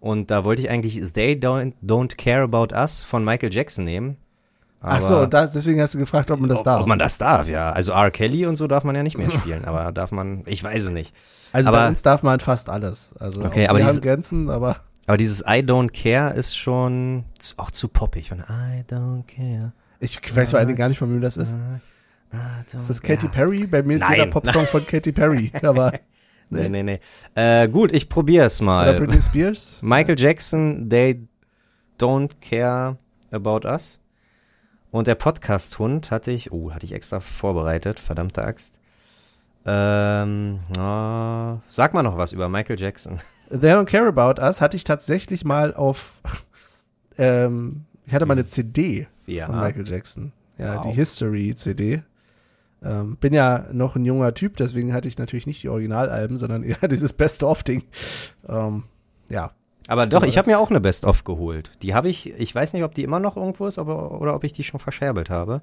Und da wollte ich eigentlich They Don't, don't Care About Us von Michael Jackson nehmen. Ach so, das, deswegen hast du gefragt, ob man das ob, darf. Ob man das darf, ja. Also R. Kelly und so darf man ja nicht mehr spielen, aber darf man, ich weiß es nicht. also aber- bei uns darf man fast alles. Also Okay, aber wir dieses- haben Grenzen, aber Aber dieses I don't care ist schon auch zu poppig. Von I don't care. ich weiß vor allen Dingen gar nicht, von wem das ist. Ist das Katy. Perry? Bei mir ist Nein. jeder Popsong von Katy Perry. [laughs] Aber Nee, nee, nee. Äh, gut, ich probier's oder mal. Britney Spears? [laughs] Michael Jackson, They Don't Care About Us. Und der Podcast-Hund hatte ich, oh, hatte ich extra vorbereitet, verdammte Axt. Ähm, na, sag mal noch was über Michael Jackson. They Don't Care About Us hatte ich tatsächlich mal auf, ähm, ich hatte mal eine CD Ja. von Michael Jackson. Ja, Wow. die History-CD. Ähm, bin ja noch ein junger Typ, deswegen hatte ich natürlich nicht die Originalalben, sondern eher [laughs] dieses Best-of-Ding. Ähm, ja, Aber doch, Aber ich habe mir auch eine Best-of geholt. Die habe ich, ich weiß nicht, ob die immer noch irgendwo ist, aber, oder ob ich die schon verscherbelt habe.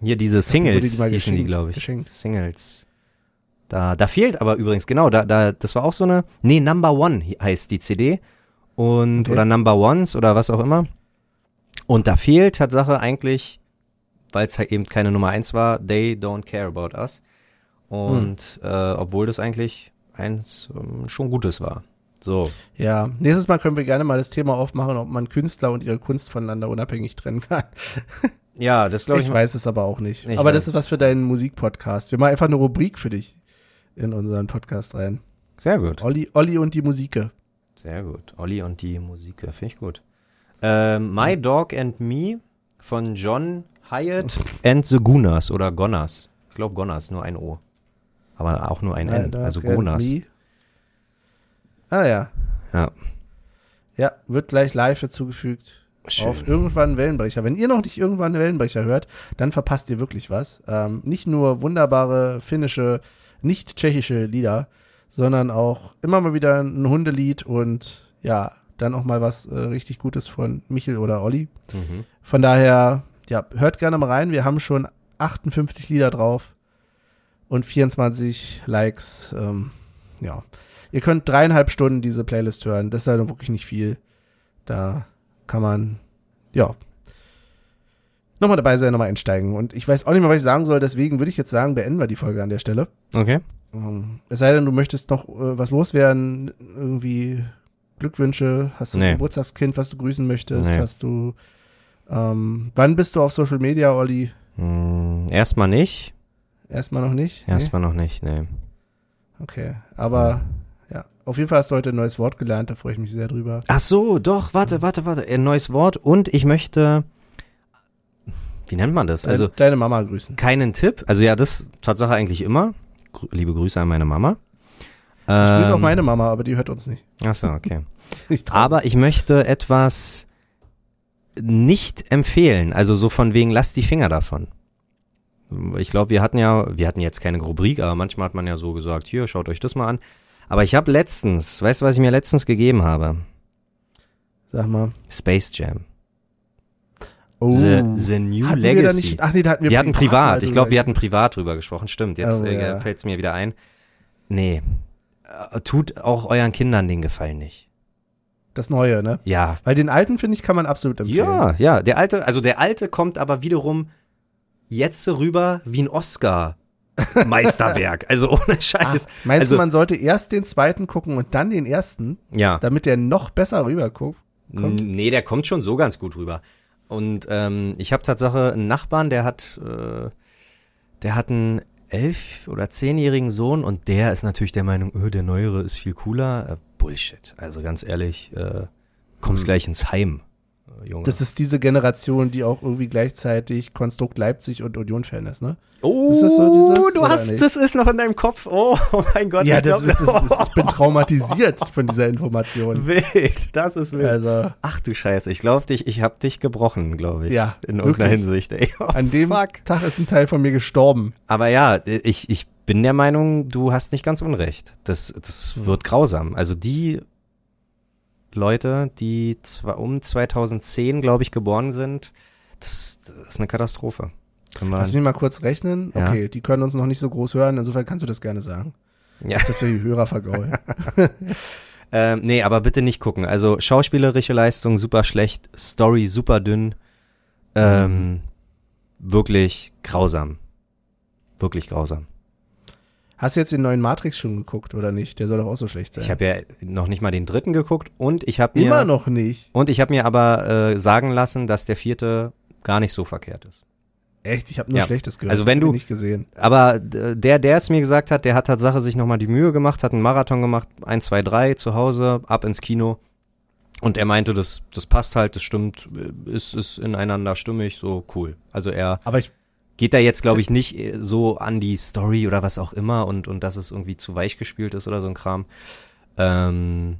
Hier diese Singles die hießen die, glaube ich. geschenkt. Singles. Da, da fehlt aber übrigens, genau, da, da, das war auch so eine, nee, Number One heißt die CD. Und, Okay. oder Number Ones oder was auch immer. Und da fehlt Tatsache eigentlich, weil es halt eben keine Nummer eins war, They Don't Care About Us. Und, Hm. äh, obwohl das eigentlich eins ähm, schon Gutes war. So. Ja, nächstes Mal können wir gerne mal das Thema aufmachen, ob man Künstler und ihre Kunst voneinander unabhängig trennen kann. [laughs] Ja, das glaube Ich, ich. weiß es aber auch nicht. Ich aber das ist was für deinen Musikpodcast. Wir machen einfach eine Rubrik für dich in unseren Podcast rein. Sehr gut. Olli, Olli und die Musike. Sehr gut. Olli und die Musik, finde ich gut. Ähm, My Dog and Me von John Hyatt and the Gunners oder Gonners. Ich glaube Gonners, nur ein O. Aber auch nur ein N, Äh, also wie? Ah ja. Ja. Ja, wird gleich live dazugefügt. Auf irgendwann einen Wellenbrecher. Wenn ihr noch nicht irgendwann einen Wellenbrecher hört, dann verpasst ihr wirklich was. Ähm, nicht nur wunderbare finnische, nicht tschechische Lieder, sondern auch immer mal wieder ein Hundelied und ja, dann auch mal was äh, richtig Gutes von Michel oder Olli. Mhm. Von daher, ja, hört gerne mal rein. Wir haben schon 58 Lieder drauf und 24 Likes. Ähm, ja, ihr könnt dreieinhalb Stunden diese Playlist hören. Das ist ja wirklich nicht viel. Da kann man, ja, nochmal dabei sein, nochmal einsteigen. Und ich weiß auch nicht mehr, was ich sagen soll. Deswegen würde ich jetzt sagen, beenden wir die Folge an der Stelle. Okay. Ähm, es sei denn, du möchtest noch äh, was loswerden, irgendwie Glückwünsche, hast du Nee. ein Geburtstagskind, was du grüßen möchtest, Nee. hast du, ähm, wann bist du auf Social Media, Olli? Hm, erstmal nicht. Erstmal noch nicht? Erstmal noch nicht, nee. Nee? Okay, aber ja, auf jeden Fall hast du heute ein neues Wort gelernt, da freue ich mich sehr drüber. Ach so, doch, warte, warte, warte. Ein neues Wort und ich möchte, wie nennt man das? Also Deine- deine Mama grüßen. keinen Tipp. Also ja, das Tatsache eigentlich immer. Grü liebe Grüße an meine Mama. Ich grüße auch Ähm, meine Mama, aber die hört uns nicht. Ach so, okay. [laughs] Aber ich möchte etwas nicht empfehlen. Also so von wegen, lasst die Finger davon. Ich glaube, wir hatten ja, wir hatten jetzt keine Rubrik, aber manchmal hat man ja so gesagt, hier, schaut euch das mal an. Aber ich habe letztens, weißt du, was ich mir letztens gegeben habe? Sag mal. Space Jam. Oh. The, the New Hatten Legacy. nicht, ach nee, da hatten wir, wir hatten privat, ich glaube, wir hatten privat drüber gesprochen. Stimmt, jetzt Oh, äh, ja. fällt es mir wieder ein. Nee, Äh, tut auch euren Kindern den Gefallen nicht. Das Neue, ne? Ja, Weil den alten, finde ich, kann man absolut empfehlen. Ja, ja, der alte, also der alte kommt aber wiederum jetzt rüber wie ein Oscar. Meisterwerk, [laughs] also ohne Ah, Scheiß. meinst also, du, man sollte erst den zweiten gucken und dann den ersten, ja, damit der noch besser rüberguckt? kommt? Nee, der kommt schon so ganz gut rüber. Und ähm, ich habe Tatsache einen Nachbarn, der hat, äh, der hat einen elf- oder zehnjährigen Sohn und der ist natürlich der Meinung, öh, der Neuere ist viel cooler. Bullshit. Also ganz ehrlich, äh, kommst Hm. gleich ins Heim, äh, Junge. Das ist diese Generation, die auch irgendwie gleichzeitig Konstrukt Leipzig und Union-Fan ist, ne? oh, ist das so dieses, du hast, nicht? das ist noch in deinem Kopf. Oh, oh [laughs] mein Gott. ja, ich das glaub- ist, das ist, ich bin [laughs] traumatisiert von dieser Information. wild. Das ist wild. Also, Ach du Scheiße, ich glaube dich, ich hab dich gebrochen, glaube ich. Ja, In irgendeiner wirklich. Hinsicht, ey. [laughs] Oh, an dem fuck. Tag ist ein Teil von mir gestorben. Aber ja, ich, ich bin der Meinung, du hast nicht ganz unrecht. Das, das Hm. wird grausam. Also die Leute, die zwar um 2010, glaube ich, geboren sind, das, das ist eine Katastrophe. Wir, Lass mich mal kurz rechnen. Ja. Okay, die können uns noch nicht so groß hören, insofern kannst du das gerne sagen. ja. Das für die Hörer vergaulen. [laughs] Ähm, nee, aber bitte nicht gucken. Also schauspielerische Leistung super schlecht, Story super dünn, ähm, wirklich grausam. Wirklich grausam. Hast du jetzt den neuen Matrix schon geguckt oder nicht? Der soll doch auch so schlecht sein. Ich habe ja noch nicht mal den dritten geguckt und ich habe mir Immer noch nicht. und ich habe mir aber äh, sagen lassen, dass der vierte gar nicht so verkehrt ist. Echt, ich habe nur Ja. Schlechtes gehört. Also wenn du- nicht gesehen. Aber d- der, der es mir gesagt hat, der hat Tatsache sich nochmal die Mühe gemacht, hat einen Marathon gemacht, 1, 2, 3 zu Hause, ab ins Kino. Und er meinte, das, das passt halt, das stimmt, äh, ist, ist ineinander stimmig, so cool. Also er Aber ich geht da jetzt, glaube ich, nicht äh, so an die Story oder was auch immer und, und dass es irgendwie zu weich gespielt ist oder so ein Kram. Ähm,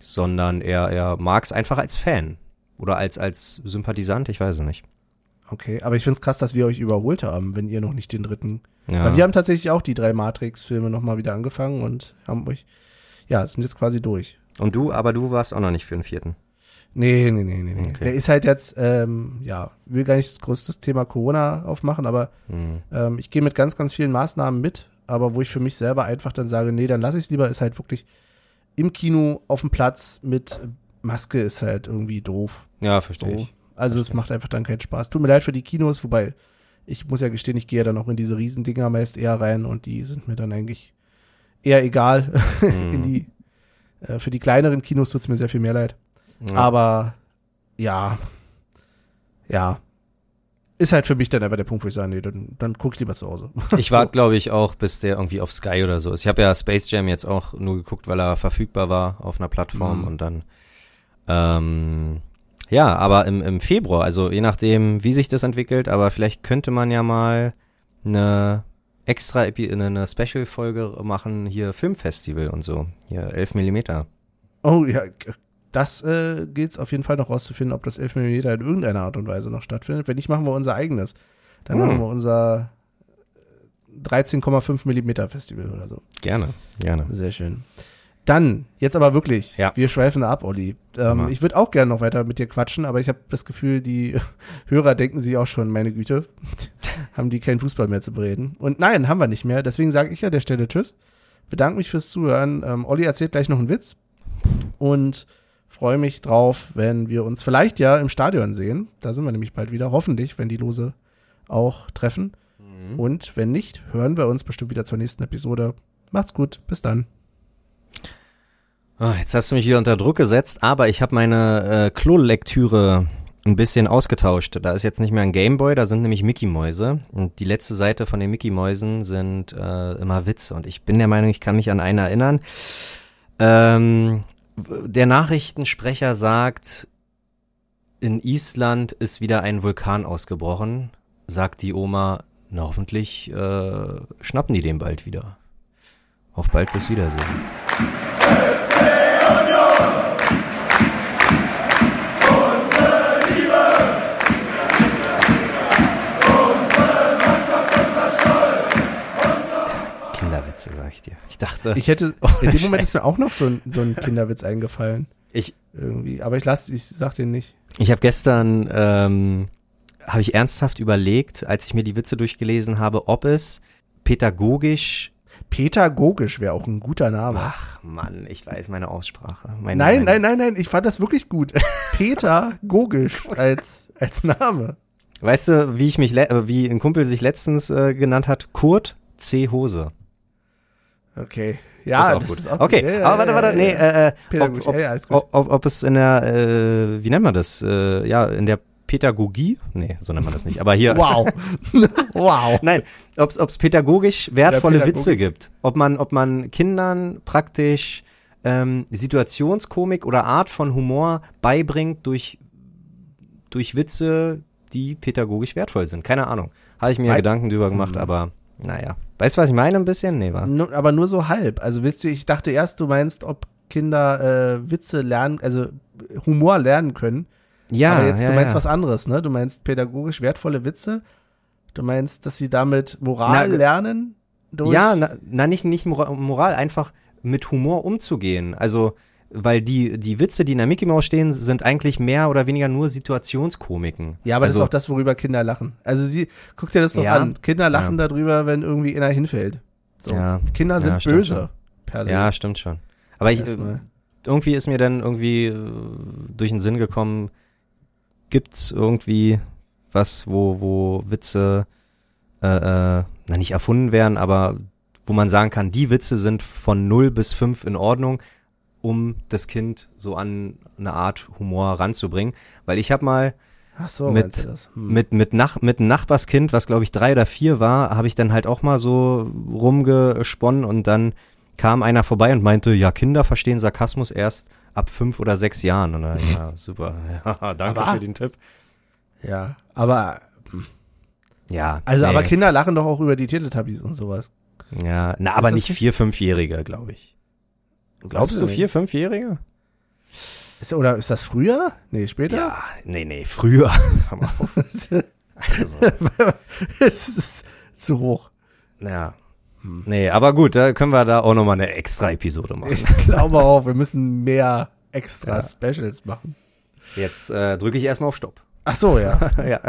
sondern er, er mag es einfach als Fan. Oder als, als Sympathisant, ich weiß es nicht. Okay, aber ich find's krass, dass wir euch überholt haben, wenn ihr noch nicht den dritten. Ja. Weil wir haben tatsächlich auch die drei Matrix-Filme nochmal wieder angefangen und haben euch, ja, sind jetzt quasi durch. und du, aber du warst auch noch nicht für den vierten. Nee, nee, nee, nee, nee. Okay. Der ist halt jetzt, ähm, ja, will gar nicht das größte Thema Corona aufmachen, aber Hm. ähm, ich gehe mit ganz, ganz vielen Maßnahmen mit, aber wo ich für mich selber einfach dann sage, nee, dann lasse ich es lieber, ist halt wirklich im Kino auf dem Platz mit Maske ist halt irgendwie doof. Ja, So. verstehe ich. Also es macht einfach dann keinen Spaß. Tut mir leid für die Kinos, wobei ich muss ja gestehen, ich gehe ja dann auch in diese Riesendinger meist eher rein und die sind mir dann eigentlich eher egal. [laughs] in Mhm. die, äh, für die kleineren Kinos tut's mir sehr viel mehr leid. Ja. Aber ja, ja. Ist halt für mich dann einfach der Punkt, wo ich sage, nee, dann, dann guck ich lieber zu Hause. [laughs] Ich warte, glaube ich, auch, bis der irgendwie auf Sky oder so ist. Ich habe ja Space Jam jetzt auch nur geguckt, weil er verfügbar war auf einer Plattform Mhm. und dann ähm, ja, aber im, im Februar, also je nachdem, wie sich das entwickelt, aber vielleicht könnte man ja mal eine extra eine Special-Folge machen, hier Filmfestival und so. Hier 11 Millimeter. Oh ja, das äh, gilt auf jeden Fall noch rauszufinden, ob das 11 mm in irgendeiner Art und Weise noch stattfindet. Wenn nicht, machen wir unser eigenes. Dann Hm. machen wir unser äh, 13,5 mm Festival oder so. Gerne, gerne. Sehr schön. Dann, jetzt aber wirklich, Ja. wir schweifen ab, Olli. Ähm, ich würde auch gerne noch weiter mit dir quatschen, aber ich habe das Gefühl, die [laughs] Hörer denken sich auch schon, meine Güte, [laughs] haben die keinen Fußball mehr zu bereden. Und nein, haben wir nicht mehr. Deswegen sage ich an der Stelle Tschüss. Bedanke mich fürs Zuhören. Ähm, Olli erzählt gleich noch einen Witz und freue mich drauf, wenn wir uns vielleicht ja im Stadion sehen. Da sind wir nämlich bald wieder, hoffentlich, wenn die Lose auch treffen. Und wenn nicht, hören wir uns bestimmt wieder zur nächsten Episode. Macht's gut, bis dann. Oh, jetzt hast du mich wieder unter Druck gesetzt, aber ich habe meine äh, Klolektüre ein bisschen ausgetauscht. Da ist jetzt nicht mehr ein Gameboy, da sind nämlich Mickey-Mäuse. Und die letzte Seite von den Mickey-Mäusen sind äh, immer Witze. Und ich bin der Meinung, ich kann mich an einen erinnern. Ähm, der Nachrichtensprecher sagt, in Island ist wieder ein Vulkan ausgebrochen. Sagt die Oma, na hoffentlich äh, schnappen die den bald wieder. Auf bald bis Wiedersehen. Kinderwitze, sag ich dir. Ich dachte, Ich hätte, [laughs] Oh, in dem Moment ist Scheiße. mir auch noch so ein, so ein Kinderwitz eingefallen. ich, Irgendwie. Aber ich lass, ich sag den nicht. ich habe gestern, ähm, habe ich ernsthaft überlegt, als ich mir die Witze durchgelesen habe, ob es pädagogisch, Pädagogisch wäre auch ein guter Name. ach Mann, ich weiß meine Aussprache. Meine, nein, meine, nein, nein, nein, ich fand das wirklich gut. Pädagogisch [laughs] als, als Name. Weißt du, wie ich mich, äh, wie ein Kumpel sich letztens äh, genannt hat? Kurt C. Hose. Okay. Ja, das ist auch das gut. ist auch okay, gut. Ja, aber warte, warte, nee, äh, äh, ob, ob, ja, ob, ob, es in der, äh, wie nennt man das? Äh, ja, in der Pädagogie? Nee, so nennt man das nicht. Aber hier. Wow. [laughs] wow. Nein, ob es pädagogisch wertvolle Pädagogik. Witze gibt. Ob man, ob man Kindern praktisch ähm, Situationskomik oder Art von Humor beibringt durch, durch Witze, die pädagogisch wertvoll sind. Keine Ahnung. Habe ich mir Wei- Gedanken drüber gemacht, Mhm. aber naja. Weißt du, was ich meine ein bisschen? Nee, war. Nur, aber nur so halb. Also willst du, ich dachte erst, du meinst, ob Kinder äh, Witze lernen, also Humor lernen können. Ja, aber jetzt, ja, du meinst ja. was anderes, ne? Du meinst pädagogisch wertvolle Witze. Du meinst, dass sie damit Moral Na, lernen? Durch Ja, na, na nicht, nicht Mora- Moral, einfach mit Humor umzugehen. Also, weil die, die Witze, die in der Mickey Mouse stehen, sind eigentlich mehr oder weniger nur Situationskomiken. Ja, aber also, das ist auch das, worüber Kinder lachen. Also sie, guck dir das doch Ja. an. Kinder lachen darüber, wenn irgendwie einer hinfällt. So. Ja. Kinder sind Ja, böse. schon. Se. Ja, stimmt schon. Aber ich, Erstmal. irgendwie ist mir dann irgendwie äh, durch den Sinn gekommen, gibt's irgendwie was, wo, wo Witze, äh, äh, na nicht erfunden werden, aber wo man sagen kann, die Witze sind von 0 bis 5 in Ordnung, um das Kind so an eine Art Humor ranzubringen. Weil ich habe mal so, mit-? Hm. mit, mit, Nach mit einem Nachbarskind, was glaube ich drei oder vier war, habe ich dann halt auch mal so rumgesponnen und dann kam einer vorbei und meinte, ja, Kinder verstehen Sarkasmus erst ab fünf oder sechs Jahren. Und dann, ja, [laughs] super. Ja, danke Aber- für den Tipp. Ja, aber Ja. also nee. aber Kinder lachen doch auch über die Teletubbies und sowas. Ja, na, aber das nicht nicht- vier, fünfjährige, glaube ich. Glaubst du vier, fünfjährige? Ist, oder ist das früher? Nee, später? Ja, nee, nee, früher. [laughs] Also, [laughs] es ist zu hoch. ja. Hm. Nee, aber gut, da können wir da auch nochmal eine extra Episode machen. Ich glaube auch, wir müssen mehr extra Ja. Specials machen. Jetzt äh, drücke ich erstmal auf Stopp. Ach so, ja. [laughs] ja.